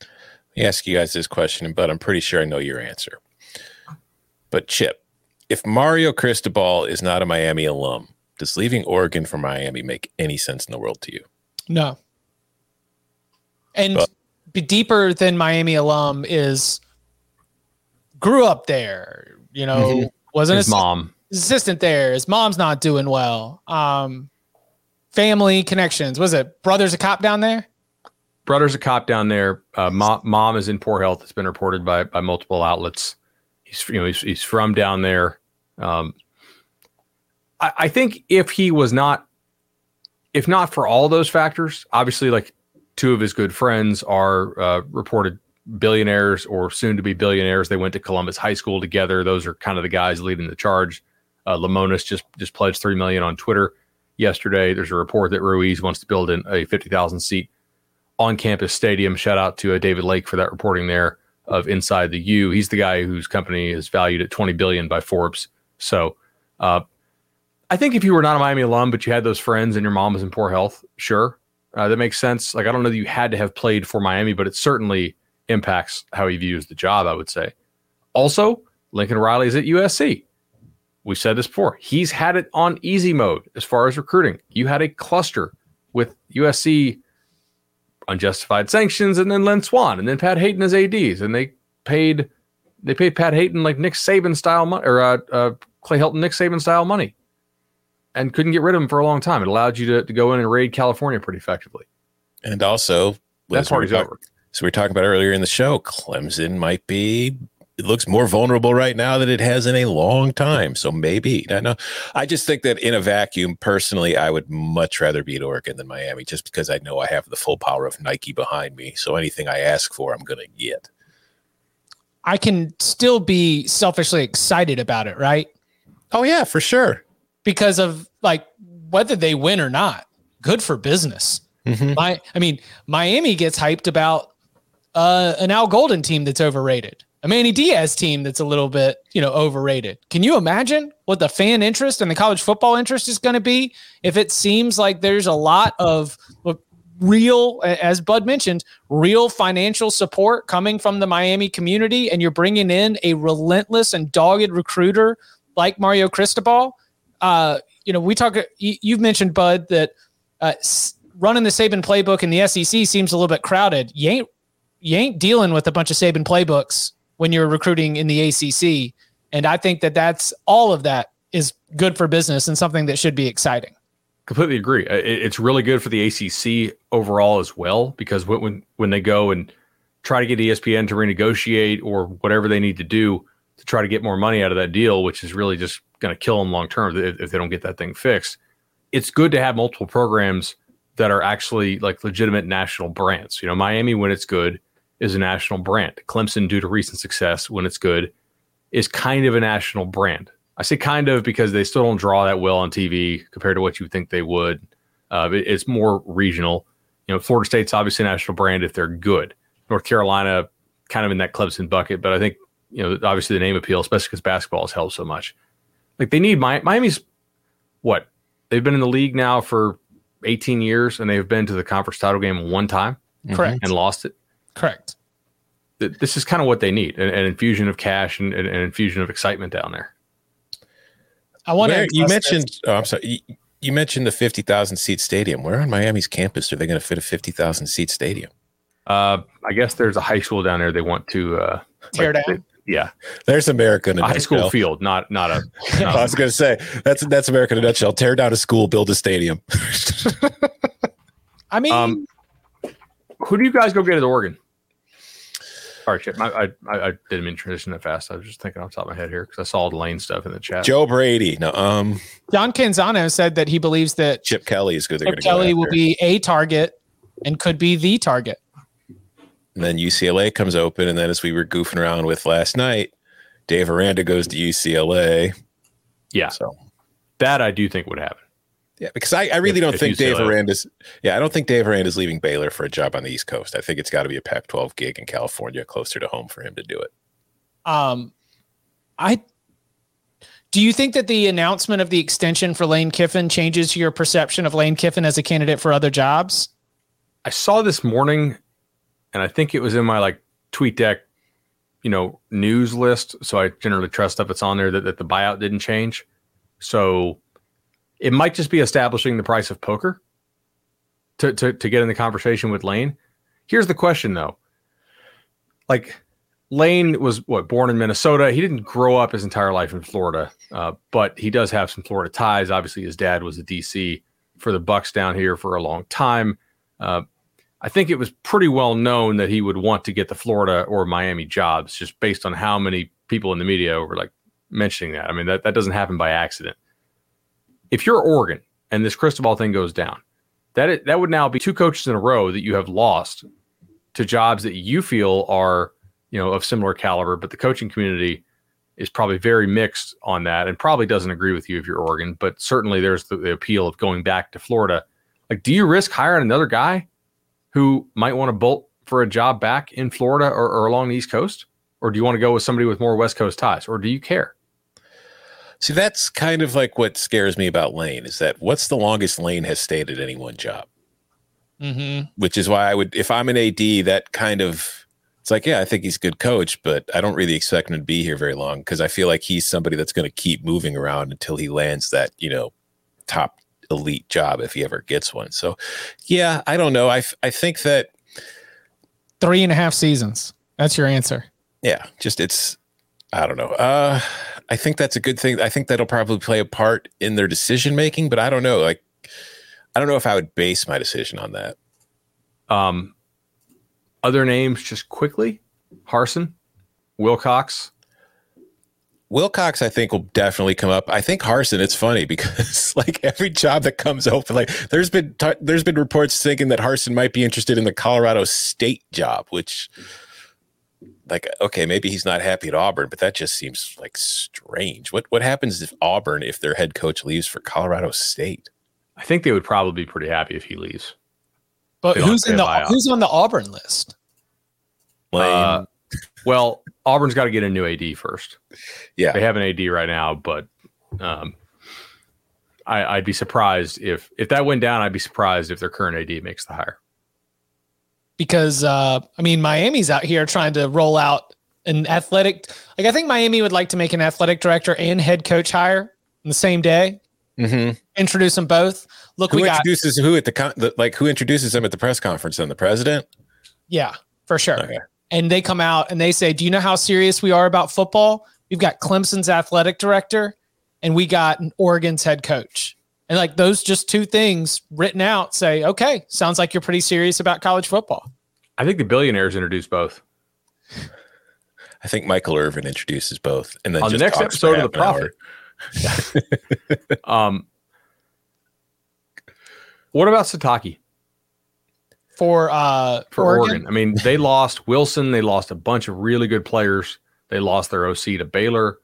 Let me ask you guys this question, but I'm pretty sure I know your answer. But Chip, if Mario Cristobal is not a Miami alum, does leaving Oregon for Miami make any sense in the world to you? No. And But- be deeper than Miami alum is grew up there, you know, Mhm. wasn't His mom. assistant there. His mom's not doing well. Um, family connections. Was it brothers a cop down there? brother's a cop down there. Uh, mom, mom is in poor health. It's been reported by by multiple outlets. He's you know he's, he's from down there. Um, I, I think if he was not, if not for all those factors, obviously like two of his good friends are uh, reported billionaires or soon to be billionaires. They went to Columbus High School together. Those are kind of the guys leading the charge. Uh, Lamonis just just pledged three million on Twitter yesterday. There's a report that Ruiz wants to build in a fifty thousand seat on campus stadium. Shout out to uh, David Lake for that reporting there of Inside the U. He's the guy whose company is valued at 20 billion by Forbes. So, uh, I think if you were not a Miami alum, but you had those friends and your mom was in poor health, sure, uh, that makes sense. Like I don't know that you had to have played for Miami, but it certainly impacts how he views the job. I would say. Also, Lincoln Riley is at USC. We've said this before. He's had it on easy mode as far as recruiting. You had a cluster with USC unjustified sanctions, and then Lynn Swann, and then Pat Haden as ads, and they paid they paid Pat Haden like Nick Saban style money or uh, uh, Clay Helton Nick Saban style money, and couldn't get rid of him for a long time. It allowed you to, to go in and raid California pretty effectively. And also, that party's over. So we were talking about earlier in the show, Clemson might be it looks more vulnerable right now than it has in a long time. So maybe I know. I just think that in a vacuum, personally, I would much rather be beat Oregon than Miami, just because I know I have the full power of Nike behind me. So anything I ask for, I'm going to get. I can still be selfishly excited about it, right? Oh yeah, for sure. Because of like whether they win or not, good for business. Mm-hmm. My, I mean, Miami gets hyped about uh, an Al Golden team that's overrated a Manny Diaz team that's a little bit, you know, overrated. Can you imagine what the fan interest and the college football interest is going to be if it seems like there's a lot of real, as Bud mentioned, real financial support coming from the Miami community, and you're bringing in a relentless and dogged recruiter like Mario Cristobal? Uh, you know, we talk. You, have mentioned Bud that uh, running the Saban playbook in the SEC seems a little bit crowded. You ain't you ain't dealing with a bunch of Saban playbooks when you're recruiting in the ACC. And I think that that's all of that is good for business and something that should be exciting. Completely agree. It's really good for the ACC overall as well because when when they go and try to get ESPN to renegotiate or whatever they need to do to try to get more money out of that deal, which is really just going to kill them long term if, if they don't get that thing fixed. It's good to have multiple programs that are actually like legitimate national brands. You know, Miami when it's good, is a national brand. Clemson, due to recent success when it's good, is kind of a national brand. I say kind of because they still don't draw that well on TV compared to what you think they would. Uh, it, it's more regional. You know, Florida State's obviously a national brand if they're good. North Carolina, kind of in that Clemson bucket, but I think you know obviously the name appeal, especially because basketball has helped so much. Like they need Miami's what they've been in the league now for 18 years and they've been to the conference title game one time, correct, and lost it. Correct. This is kind of what they need an, an infusion of cash and an infusion of excitement down there. I want to. You mentioned, oh, I'm sorry. You, you mentioned the 50,000 seat stadium. Where on Miami's campus are they going to fit a 50,000 seat stadium? Uh, I guess there's a high school down there they want to uh, tear like, down. yeah, there's America in a, a high school field, not not a. Not I was going to say that's that's America in a nutshell. Tear down a school, build a stadium. I mean, um, who do you guys go get at Oregon? All right, Chip. I, I, I didn't mean transition that fast. I was just thinking off the top of my head here because I saw the lane stuff in the chat. Joe Brady. No, um, John Canzano said that he believes that Chip Kelly is good. Chip Kelly will be a target and could be the target. And then UCLA comes open, and then as we were goofing around with last night, Dave Aranda goes to UCLA. Yeah, so that I do think would happen. Yeah, because I, I really if, don't if think Dave Aranda's. Yeah, I don't think Dave Aranda's leaving Baylor for a job on the East Coast. I think it's got to be a Pac-12 gig in California, closer to home for him to do it. Um, I do you think that the announcement of the extension for Lane Kiffin changes your perception of Lane Kiffin as a candidate for other jobs? I saw this morning, and I think it was in my like tweet deck, you know, news list. So I generally trust stuff that's on there that, that the buyout didn't change. So it might just be establishing the price of poker to, to, to get in the conversation with Lane. Here's the question though. Like Lane was what born in Minnesota. He didn't grow up his entire life in Florida, uh, but he does have some Florida ties. Obviously, his dad was a DC for the Bucs down here for a long time. Uh, I think it was pretty well known that he would want to get the Florida or Miami jobs, just based on how many people in the media were like mentioning that. I mean, that that doesn't happen by accident if you're Oregon and this Cristobal thing goes down, that that would now be two coaches in a row that you have lost to jobs that you feel are you know of similar caliber, but the coaching community is probably very mixed on that and probably doesn't agree with you if you're Oregon. But certainly there's the, the appeal of going back to Florida. Like, do you risk hiring another guy who might want to bolt for a job back in Florida or, or along the East Coast? Or do you want to go with somebody with more West Coast ties? Or do you care? See, that's kind of like what scares me about Lane is that what's the longest Lane has stayed at any one job? Mm-hmm. Which is why I would, if I'm an AD, that kind of, it's like, yeah, I think he's a good coach, but I don't really expect him to be here very long because I feel like he's somebody that's going to keep moving around until he lands that, you know, top elite job if he ever gets one. So, yeah, I don't know. I I think that three and a half seasons. That's your answer. Yeah, just it's I don't know. Uh, I think that's a good thing. I think that'll probably play a part in their decision making, but I don't know. Like, I don't know if I would base my decision on that. Um, other names, just quickly: Harsin, Wilcox. Wilcox, I think, will definitely come up. I think Harsin. It's funny because like every job that comes open, like there's been t- there's been reports thinking that Harsin might be interested in the Colorado State job, which like okay, maybe he's not happy at Auburn, but that just seems like strange. What what happens if Auburn if their head coach leaves for Colorado State? I think they would probably be pretty happy if he leaves. But who's in the who's on the Auburn list? Uh, well, Auburn's got to get a new AD first. Yeah, they have an AD right now, but um, I, would be surprised if if that went down. I'd be surprised if their current AD makes the hire because uh, I mean Miami's out here trying to roll out an athletic. Like I think Miami would like to make an athletic director and head coach hire in the same day. Mm-hmm. Introduce them both. Look, who we introduces got, who at the, con- the, like who introduces them at the press conference? Then the president. Yeah, for sure. Okay. And they come out and they say, "Do you know how serious we are about football? We've got Clemson's athletic director, and we got Oregon's head coach." And like those just two things written out say, okay, sounds like you're pretty serious about college football. I think the billionaires introduce both. I think Michael Irvin introduces both, and then on the next episode of the Prophet. um, what about Sitake? For uh for Oregon? Oregon. I mean, they lost Wilson, they lost a bunch of really good players. They lost their OC to Baylor,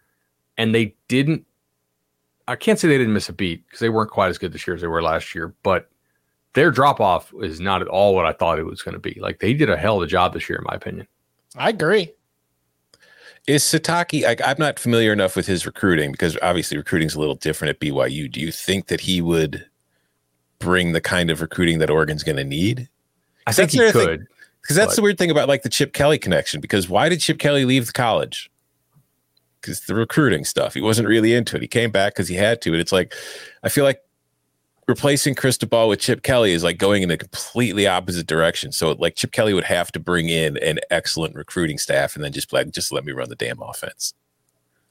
and they didn't I can't say they didn't miss a beat because they weren't quite as good this year as they were last year, but their drop off is not at all what I thought it was going to be. Like they did a hell of a job this year, in my opinion. I agree. Is Sitake? Like, I'm not familiar enough with his recruiting because obviously recruiting is a little different at BYU. Do you think that he would bring the kind of recruiting that Oregon's going to need? I think he could. Because that's but. the weird thing about like the Chip Kelly connection. Because why did Chip Kelly leave the college? Because the recruiting stuff. He wasn't really into it. He came back because he had to. And it's like, I feel like replacing Cristobal with Chip Kelly is like going in a completely opposite direction. So like Chip Kelly would have to bring in an excellent recruiting staff and then just like just let me run the damn offense.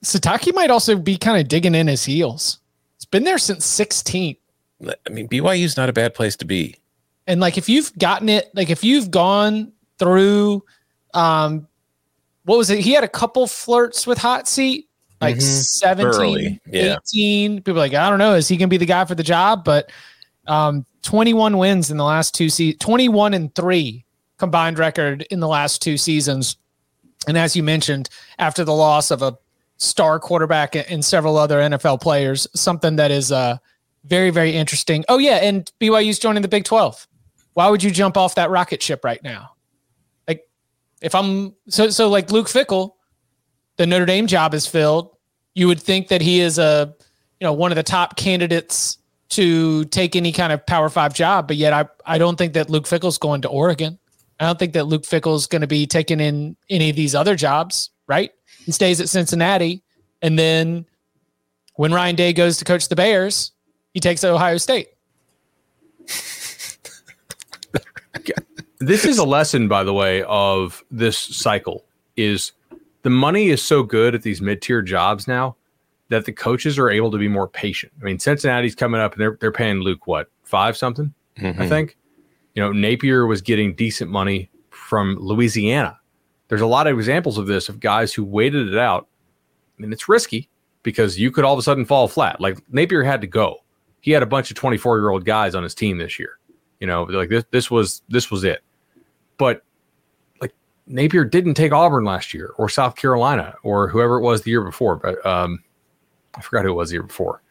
Sitake might also be kind of digging in his heels. It's been there since 16. I mean, BYU is not a bad place to be. And like if you've gotten it, like if you've gone through um what was it? He had a couple flirts with hot seat, like mm-hmm. 17, yeah. 18. People like, I don't know, is he going to be the guy for the job? But um, 21 wins in the last two seasons, 21 and three combined record in the last two seasons. And as you mentioned, after the loss of a star quarterback and several other NFL players, something that is uh, very, very interesting. Oh, yeah. And BYU's joining the Big 12. Why would you jump off that rocket ship right now? If I'm so so like Luke Fickell, the Notre Dame job is filled. You would think that he is a you know one of the top candidates to take any kind of Power Five job, but yet I I don't think that Luke Fickell's going to Oregon. I don't think that Luke Fickell's going to be taking in any of these other jobs. Right? He stays at Cincinnati, and then when Ryan Day goes to coach the Bears, he takes Ohio State. this is a lesson, by the way, of this cycle is the money is so good at these mid-tier jobs now that the coaches are able to be more patient. I mean, Cincinnati's coming up and they're they're paying Luke what five something, mm-hmm. I think. You know, Napier was getting decent money from Louisiana. There's a lot of examples of this of guys who waited it out. I mean, it's risky because you could all of a sudden fall flat. Like Napier had to go. He had a bunch of 24 year old guys on his team this year. You know, like this this was this was it. But like Napier didn't take Auburn last year or South Carolina or whoever it was the year before. But um, I forgot who it was the year before.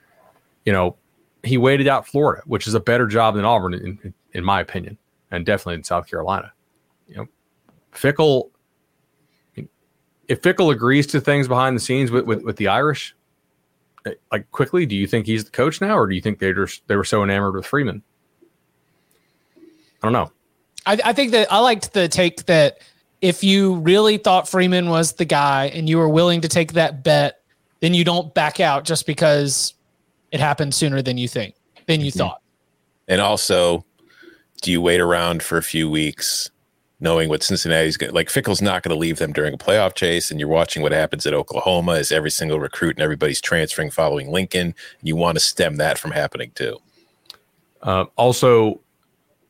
You know, he waited out Florida, which is a better job than Auburn, in, in my opinion, and definitely in South Carolina. You know, Fickell. If Fickell agrees to things behind the scenes with, with, with the Irish, eh, like quickly, do you think he's the coach now, or do you think they just they were so enamored with Freeman? I don't know. I, I think that I liked the take that if you really thought Freeman was the guy and you were willing to take that bet, then you don't back out just because it happened sooner than you think. than you thought. And also, do you wait around for a few weeks knowing what Cincinnati's going like Fickell's not going to leave them during a playoff chase and you're watching what happens at Oklahoma as every single recruit and everybody's transferring following Lincoln. You want to stem that from happening too. Uh, also,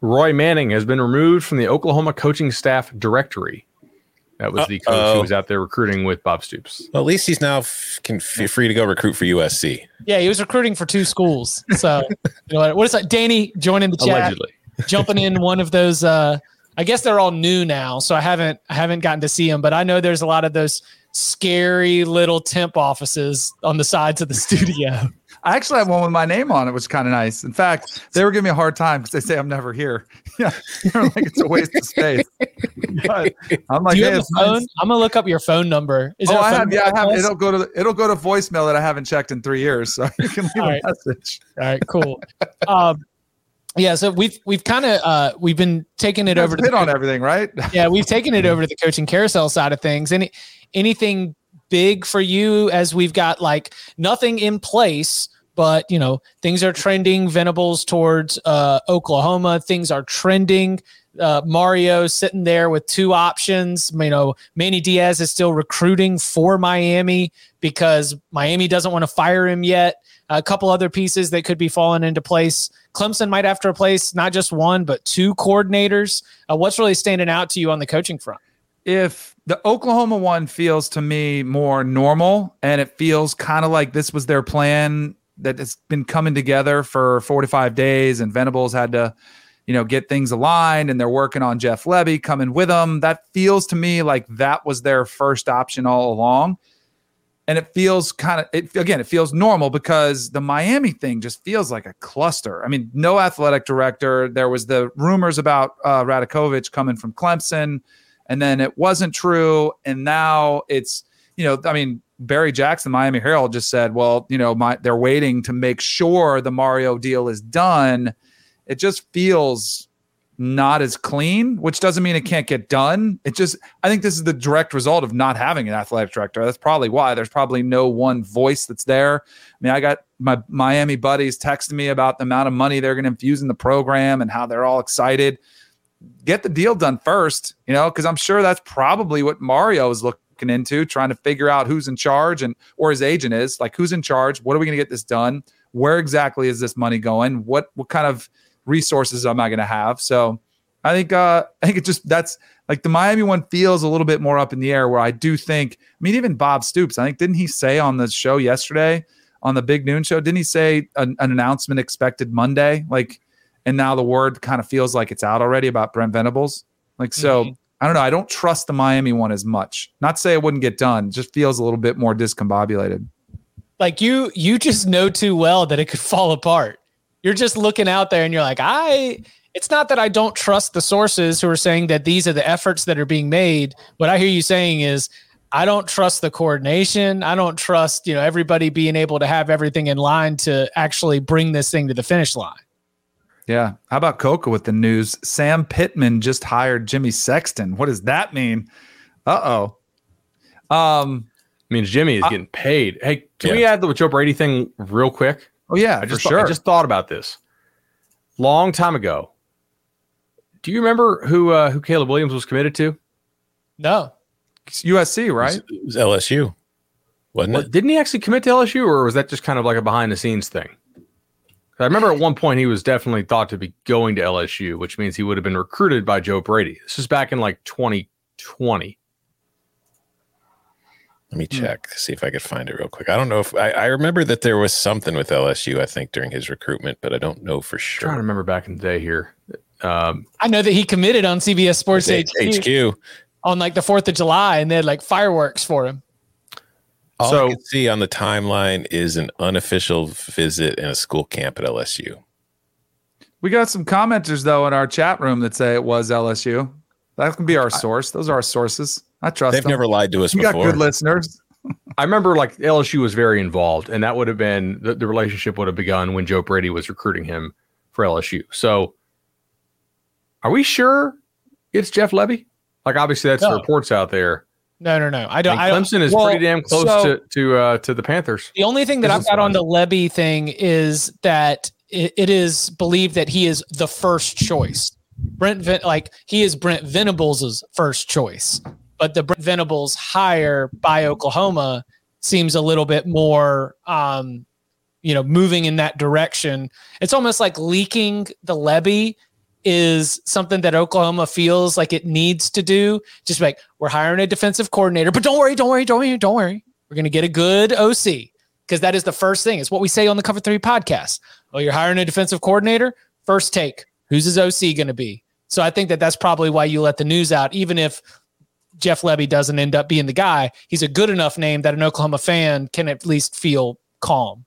Roy Manning has been removed from the Oklahoma coaching staff directory. That was the coach Uh-oh. who was out there recruiting with Bob Stoops. Well, at least he's now f- can f- free to go recruit for USC. Yeah, he was recruiting for two schools. So, you know what, what is that? Danny joining the chat, Allegedly. jumping in one of those. Uh, I guess they're all new now, so I haven't I haven't gotten to see them, but I know there's a lot of those scary little temp offices on the sides of the studio. I actually have one with my name on it, which is kind of nice. In fact, they were giving me a hard time because they say I'm never here. Yeah, they're like it's a waste of space. But I'm like, Do you hey, have a it's nice. I'm gonna look up your phone number. Is Oh, I phone have. Yeah, I have. It'll go to it'll go to voicemail that I haven't checked in three years, so you can leave All a right. message. All right, cool. um, yeah, so we've we've kind of uh, we've been taking it over to hit the on everything, right? yeah, we've taken it over to the coaching carousel side of things. Any anything big for you as we've got like nothing in place, but you know things are trending. Venables towards uh, Oklahoma. Things are trending. Uh, Mario sitting there with two options. You know, Manny Diaz is still recruiting for Miami because Miami doesn't want to fire him yet. A couple other pieces that could be falling into place. Clemson might have to replace not just one, but two coordinators. Uh, what's really standing out to you on the coaching front? if the Oklahoma one feels to me more normal and it feels kind of like this was their plan that has been coming together for 45 days and Venables had to, you know, get things aligned and they're working on Jeff Lebby coming with them. That feels to me like that was their first option all along. And it feels kind of it again, it feels normal because the Miami thing just feels like a cluster. I mean, no athletic director. There was the rumors about uh Radakovich coming from Clemson and then it wasn't true and now it's you know i mean barry jackson miami herald just said well you know my they're waiting to make sure the mario deal is done. It just feels not as clean which doesn't mean it can't get done. It just i think this is the direct result of not having an athletic director. That's probably why. There's probably no one voice that's there. I mean i got my miami buddies texting me about the amount of money they're going to infuse in the program and how they're all excited. Get the deal done first, you know, because I'm sure that's probably what Mario is looking into, trying to figure out who's in charge and or his agent is like who's in charge. What are we going to get this done? Where exactly is this money going? What what kind of resources am I going to have? So I think uh I think it just that's like the Miami one feels a little bit more up in the air. Where I do think, I mean, even Bob Stoops, I think didn't he say on the show yesterday on the Big Noon show, didn't he say an, an announcement expected Monday? Like and now the word kind of feels like it's out already about Brent Venables. Like so, Mhm. I don't know. I don't trust the Miami one as much. Not say it wouldn't get done. Just feels a little bit more discombobulated. Like you, you just know too well that it could fall apart. You're just looking out there and you're like, I. It's not that I don't trust the sources who are saying that these are the efforts that are being made. What I hear you saying is, I don't trust the coordination. I don't trust you know everybody being able to have everything in line to actually bring this thing to the finish line. Yeah. How about Coca with the news? Sam Pittman just hired Jimmy Sexton. What does that mean? Uh oh. Um. I mean, Jimmy is I- getting paid. Hey, can Yeah. we add the Joe Brady thing real quick? Oh yeah, I for just thought- sure. I just thought about this long time ago. Do you remember who uh, who Caleb Williams was committed to? No, It's USC, right? It was LSU, wasn't What, it? didn't he actually commit to LSU, or was that just kind of like a behind the scenes thing? I remember at one point he was definitely thought to be going to LSU, which means he would have been recruited by Joe Brady. This is back in like 2020. Let me check see if I could find it real quick. I don't know if I, I remember that there was something with LSU. I think during his recruitment, but I don't know for sure. trying to remember back in the day here. Um, I know that he committed on CBS Sports HQ, HQ. on like the Fourth of July, and they had like fireworks for him. All So- I can see on the timeline is an unofficial visit and a school camp at LSU. We got some commenters though in our chat room that say it was LSU. That can be our source. Those are our sources. I trust They've them. never lied to us you got before. good listeners. I remember like LSU was very involved, and that would have been the, the relationship would have begun when Joe Brady was recruiting him for LSU. So, are we sure it's Jeff Lebby? Like, obviously, that's the reports out there. No, no, no. I don't. I Clemson is well, pretty damn close so- to to uh, to the Panthers. The only thing that I've got on the Lebby thing is that it, it is believed that he is the first choice. Brent Ven- like he is Brent Venables' first choice, but the Brent Venables hire by Oklahoma seems a little bit more um, you know, moving in that direction. It's almost like leaking the Lebby is something that Oklahoma feels like it needs to do. Just like we're hiring a defensive coordinator, but don't worry, don't worry, don't worry, don't worry. We're going to get a good OC because that is the first thing. It's what we say on the Cover Three podcast. Oh, you're hiring a defensive coordinator. First take, who's his OC going to be? So I think that that's probably why you let the news out, even if Jeff Lebby doesn't end up being the guy. He's a good enough name that an Oklahoma fan can at least feel calm.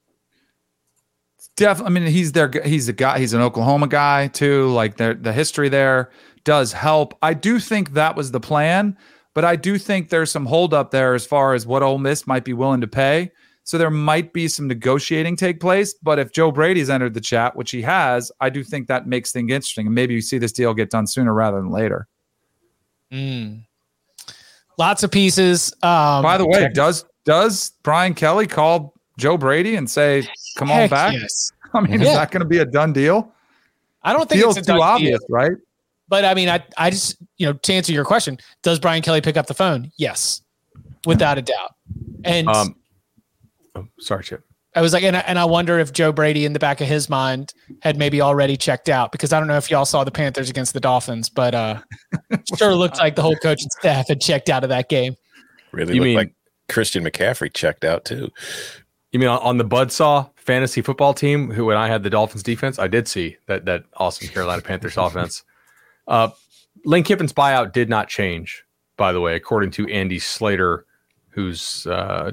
Definitely. I mean, he's there. He's a guy. He's an Oklahoma guy too. Like the the history there does help. I do think that was the plan, but I do think there's some holdup there as far as what Ole Miss might be willing to pay. So there might be some negotiating take place. But if Joe Brady's entered the chat, which he has, I do think that makes things interesting. And maybe you see this deal get done sooner rather than later. Mm. Lots of pieces. Um, By the way, does does Brian Kelly call Joe Brady and say, "Come on back"? Yes. I mean, Yeah. is that going to be a done deal? I don't think Feels it's a too done obvious, deal. right? But I mean, I, I just, you know, to answer your question, does Brian Kelly pick up the phone? Yes, without a doubt. And Um, oh, sorry, Chip. I was like, and I, and I wonder if Joe Brady in the back of his mind had maybe already checked out because I don't know if y'all saw the Panthers against the Dolphins, but uh, sure looked like the whole coaching staff had checked out of that game. Really You looked mean- like Christian McCaffrey checked out too. You mean on, on the Budsaw fantasy football team, who when I had the Dolphins defense, I did see that that awesome Carolina Panthers offense. Uh, Lane Kiffin's buyout did not change, by the way, according to Andy Slater, who's uh,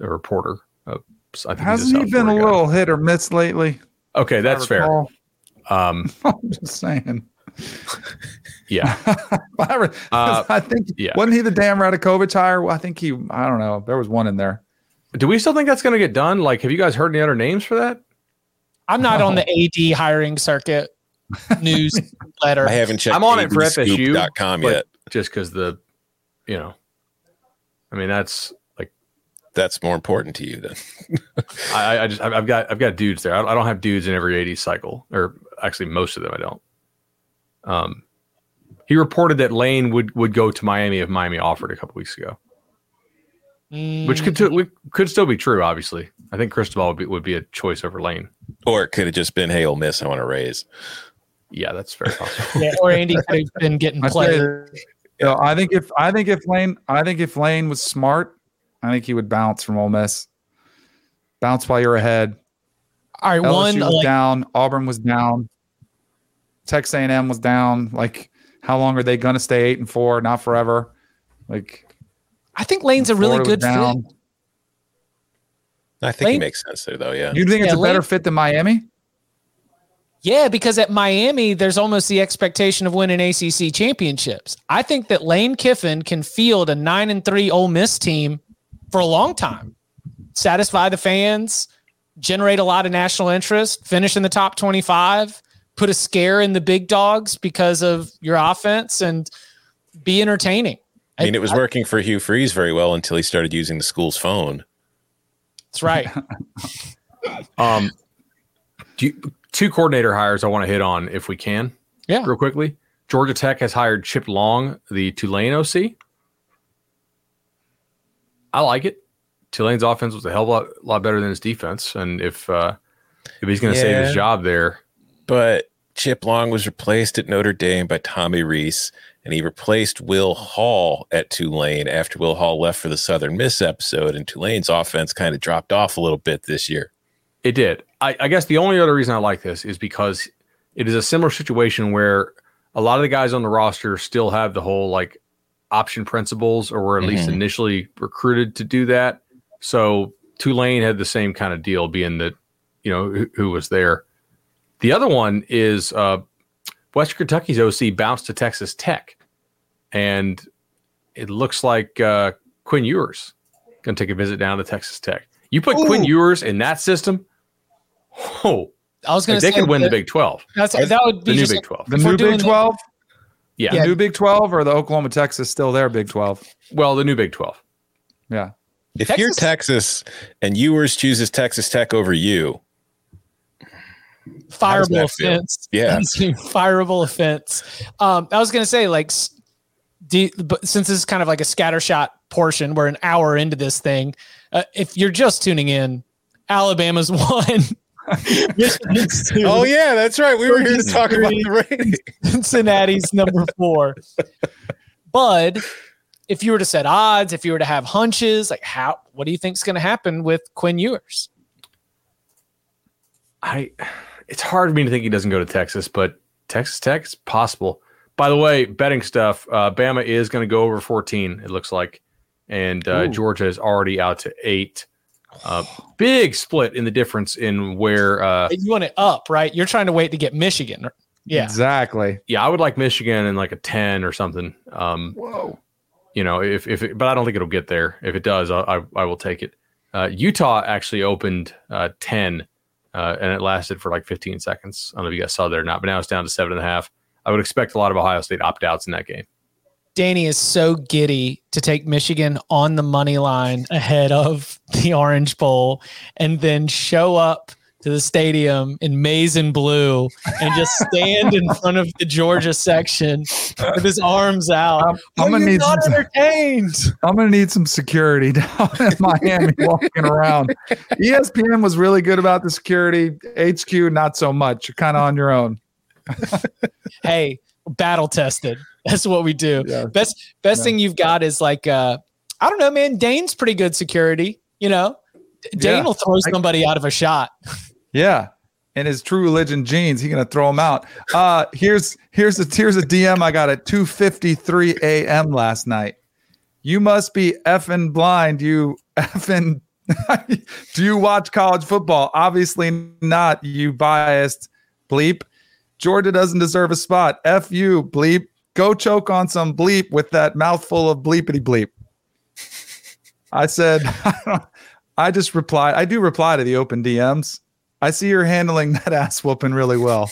a reporter. Uh, I think Hasn't he been a guy. little hit or miss lately? Okay, that's fair. Um, I'm just saying. yeah, I re- Uh, I think yeah. wasn't he the damn Radakovich hire? Well, I think he. I don't know. There was one in there. Do we still think that's going to get done? Like, have you guys heard any other names for that? I'm not on the AD hiring circuit newsletter. I haven't checked. I'm on it for FSU, adscoop.com but- yet. Just because the, you know, I mean, that's like That's more important to you than I, I just I've I've got I've got dudes there. I don't, have dudes in every 80s cycle, or actually most of them I don't. Um, he reported that Lane would would go to Miami if Miami offered a couple weeks ago, which could Mm. t- could still be true. Obviously, I think Cristobal would be, would be a choice over Lane. Or it could have just been, hey, Ole Miss, I want to raise. Yeah, that's very possible. yeah, or Andy could have been getting I say, played. you know, I think if I think if Lane, I think if Lane was smart, I think he would bounce from Ole Miss. Bounce while you're ahead. All right, LSU one was like, down. Auburn was down. Texas A&M was down. Like, how long are they going to stay eight and four? Not forever. Like, I think Lane's a really Florida was good fit. I think he makes sense there, though. Yeah. You think it's Yeah, a better fit than Miami? Yeah, because at Miami, there's almost the expectation of winning ACC championships. I think that Lane Kiffin can field a nine and three Ole Miss team for a long time, satisfy the fans, generate a lot of national interest, finish in the top 25, put a scare in the big dogs because of your offense, and be entertaining. I mean, it was working for Hugh Freeze very well until he started using the school's phone. That's right. Um, do you, two coordinator hires I want to hit on if we can. Yeah. real quickly. Georgia Tech has hired Chip Long, the Tulane OC. I like it. Tulane's offense was a hell of a lot, lot better than his defense, and if uh, if he's going to save his job there, But Chip Long was replaced at Notre Dame by Tommy Rees, and he replaced Will Hall at Tulane after Will Hall left for the Southern Miss episode, and Tulane's offense kind of dropped off a little bit this year. It did. I, I guess the only other reason I like this is because it is a similar situation where a lot of the guys on the roster still have the whole like option principles or were at least Mhm. initially recruited to do that. So Tulane had the same kind of deal, being that, you know, who, who was there. The other one is uh, Western Kentucky's OC bounced to Texas Tech. And it looks like uh, Quinn Ewers going to take a visit down to Texas Tech. You put Quinn Ooh. Ewers in that system, oh, I was going like to they could win the that- Big 12, That's, that would be the new Big 12. The If we're new doing Big the- 12? Yeah. The new Big 12 or the Oklahoma Texas still there, Big 12? Well, the new Big 12. Yeah. If you're Texas and Ewers chooses Texas Tech over you, does fireable that feel? offense. Yeah. fireable offense. Um, I was gonna say like, s- do but since this is kind of like a scattershot portion, we're an hour into this thing. Uh, if you're just tuning in, Alabama's won. Oh yeah, that's right. We were here to talk about the Raiders. Cincinnati's number four. Bud, if you were to set odds, if you were to have hunches, like how, what do you think's going to happen with Quinn Ewers? I it's hard for me to think he doesn't go to Texas, but Texas Tech is possible. By the way, betting stuff, uh, Bama is going to go over 14, it looks like. And uh, Georgia is already out to eight. Uh, big split in the difference in where, uh, You want it up, right? You're trying to wait to get Michigan. Yeah. Exactly. yeah, I would like Michigan in like a 10 or something. Um, Whoa. you know, if, if it, but I don't think it'll get there. If it does, I, I, I will take it. Uh, Utah actually opened uh, 10 uh, and it lasted for like 15 seconds. I don't know if you guys saw that or not, but now it's down to seven and a half. I would expect a lot of Ohio State opt outs in that game. Danny is so giddy to take Michigan on the money line ahead of the Orange Bowl and then show up to the stadium in maize and blue and just stand in front of the Georgia section with his arms out. I'm, I'm gonna need some, entertained. I'm gonna need some security down in Miami walking around. ESPN was really good about the security. HQ not so much. You're kind of on your own. hey, battle tested. That's what we do. Yeah. Best best Yeah. thing you've got is like uh I don't know, man. Dane's pretty good security. You know, Dane Yeah. will throw somebody out of a shot. Yeah. In his true religion jeans, he's gonna throw him out. Uh here's here's a here's a DM I got at 2:53 a.m. last night. You must be effing blind. You effing do you watch college football? Obviously not, you biased bleep. Georgia doesn't deserve a spot. F you, bleep. Go choke on some bleep with that mouthful of bleepity bleep. I said, I, I just replied. I do reply to the open DMs. I see you're handling that ass whooping really well.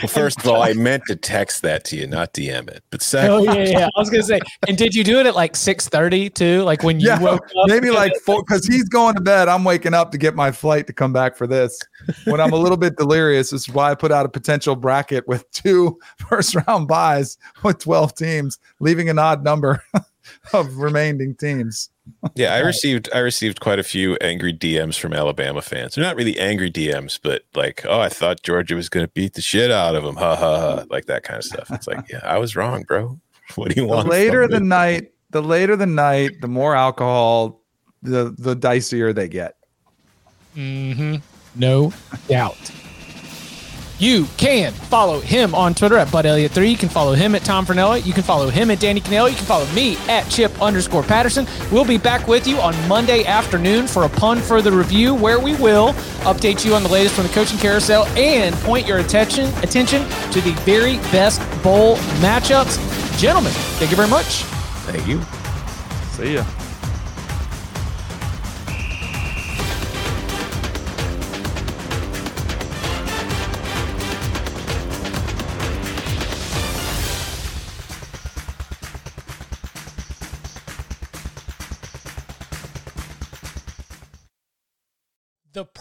Well, first of all, I meant to text that to you, not DM it. But second, Oh yeah, yeah. I was gonna say. And did you do it at like six thirty too? Like when you Yeah, woke up? maybe like four because he's going to bed. I'm waking up to get my flight to come back for this. When I'm a little bit delirious, this is why I put out a potential bracket with two first round buys with 12 teams, leaving an odd number of remaining teams. Yeah, I received I received quite a few angry DMs from Alabama fans. They're not really angry DMs, but like, oh, I thought Georgia was going to beat the shit out of them, ha ha ha, like that kind of stuff. It's like, yeah, I was wrong, bro. What do you The want? later the me? night, the later the night, the more alcohol, the the dicier they get. hmm No doubt. You can follow him on Twitter at Bud Elliott3. You can follow him at Tom Fornelli. You can follow him at Danny Kanell. You can follow me at Chip underscore Patterson. We'll be back with you on Monday afternoon for a pun for the review where we will update you on the latest from the coaching carousel and point your attention attention to the very best bowl matchups. Gentlemen, thank you very much. Thank you. See ya. The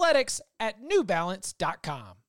Athletics at newbalance.com.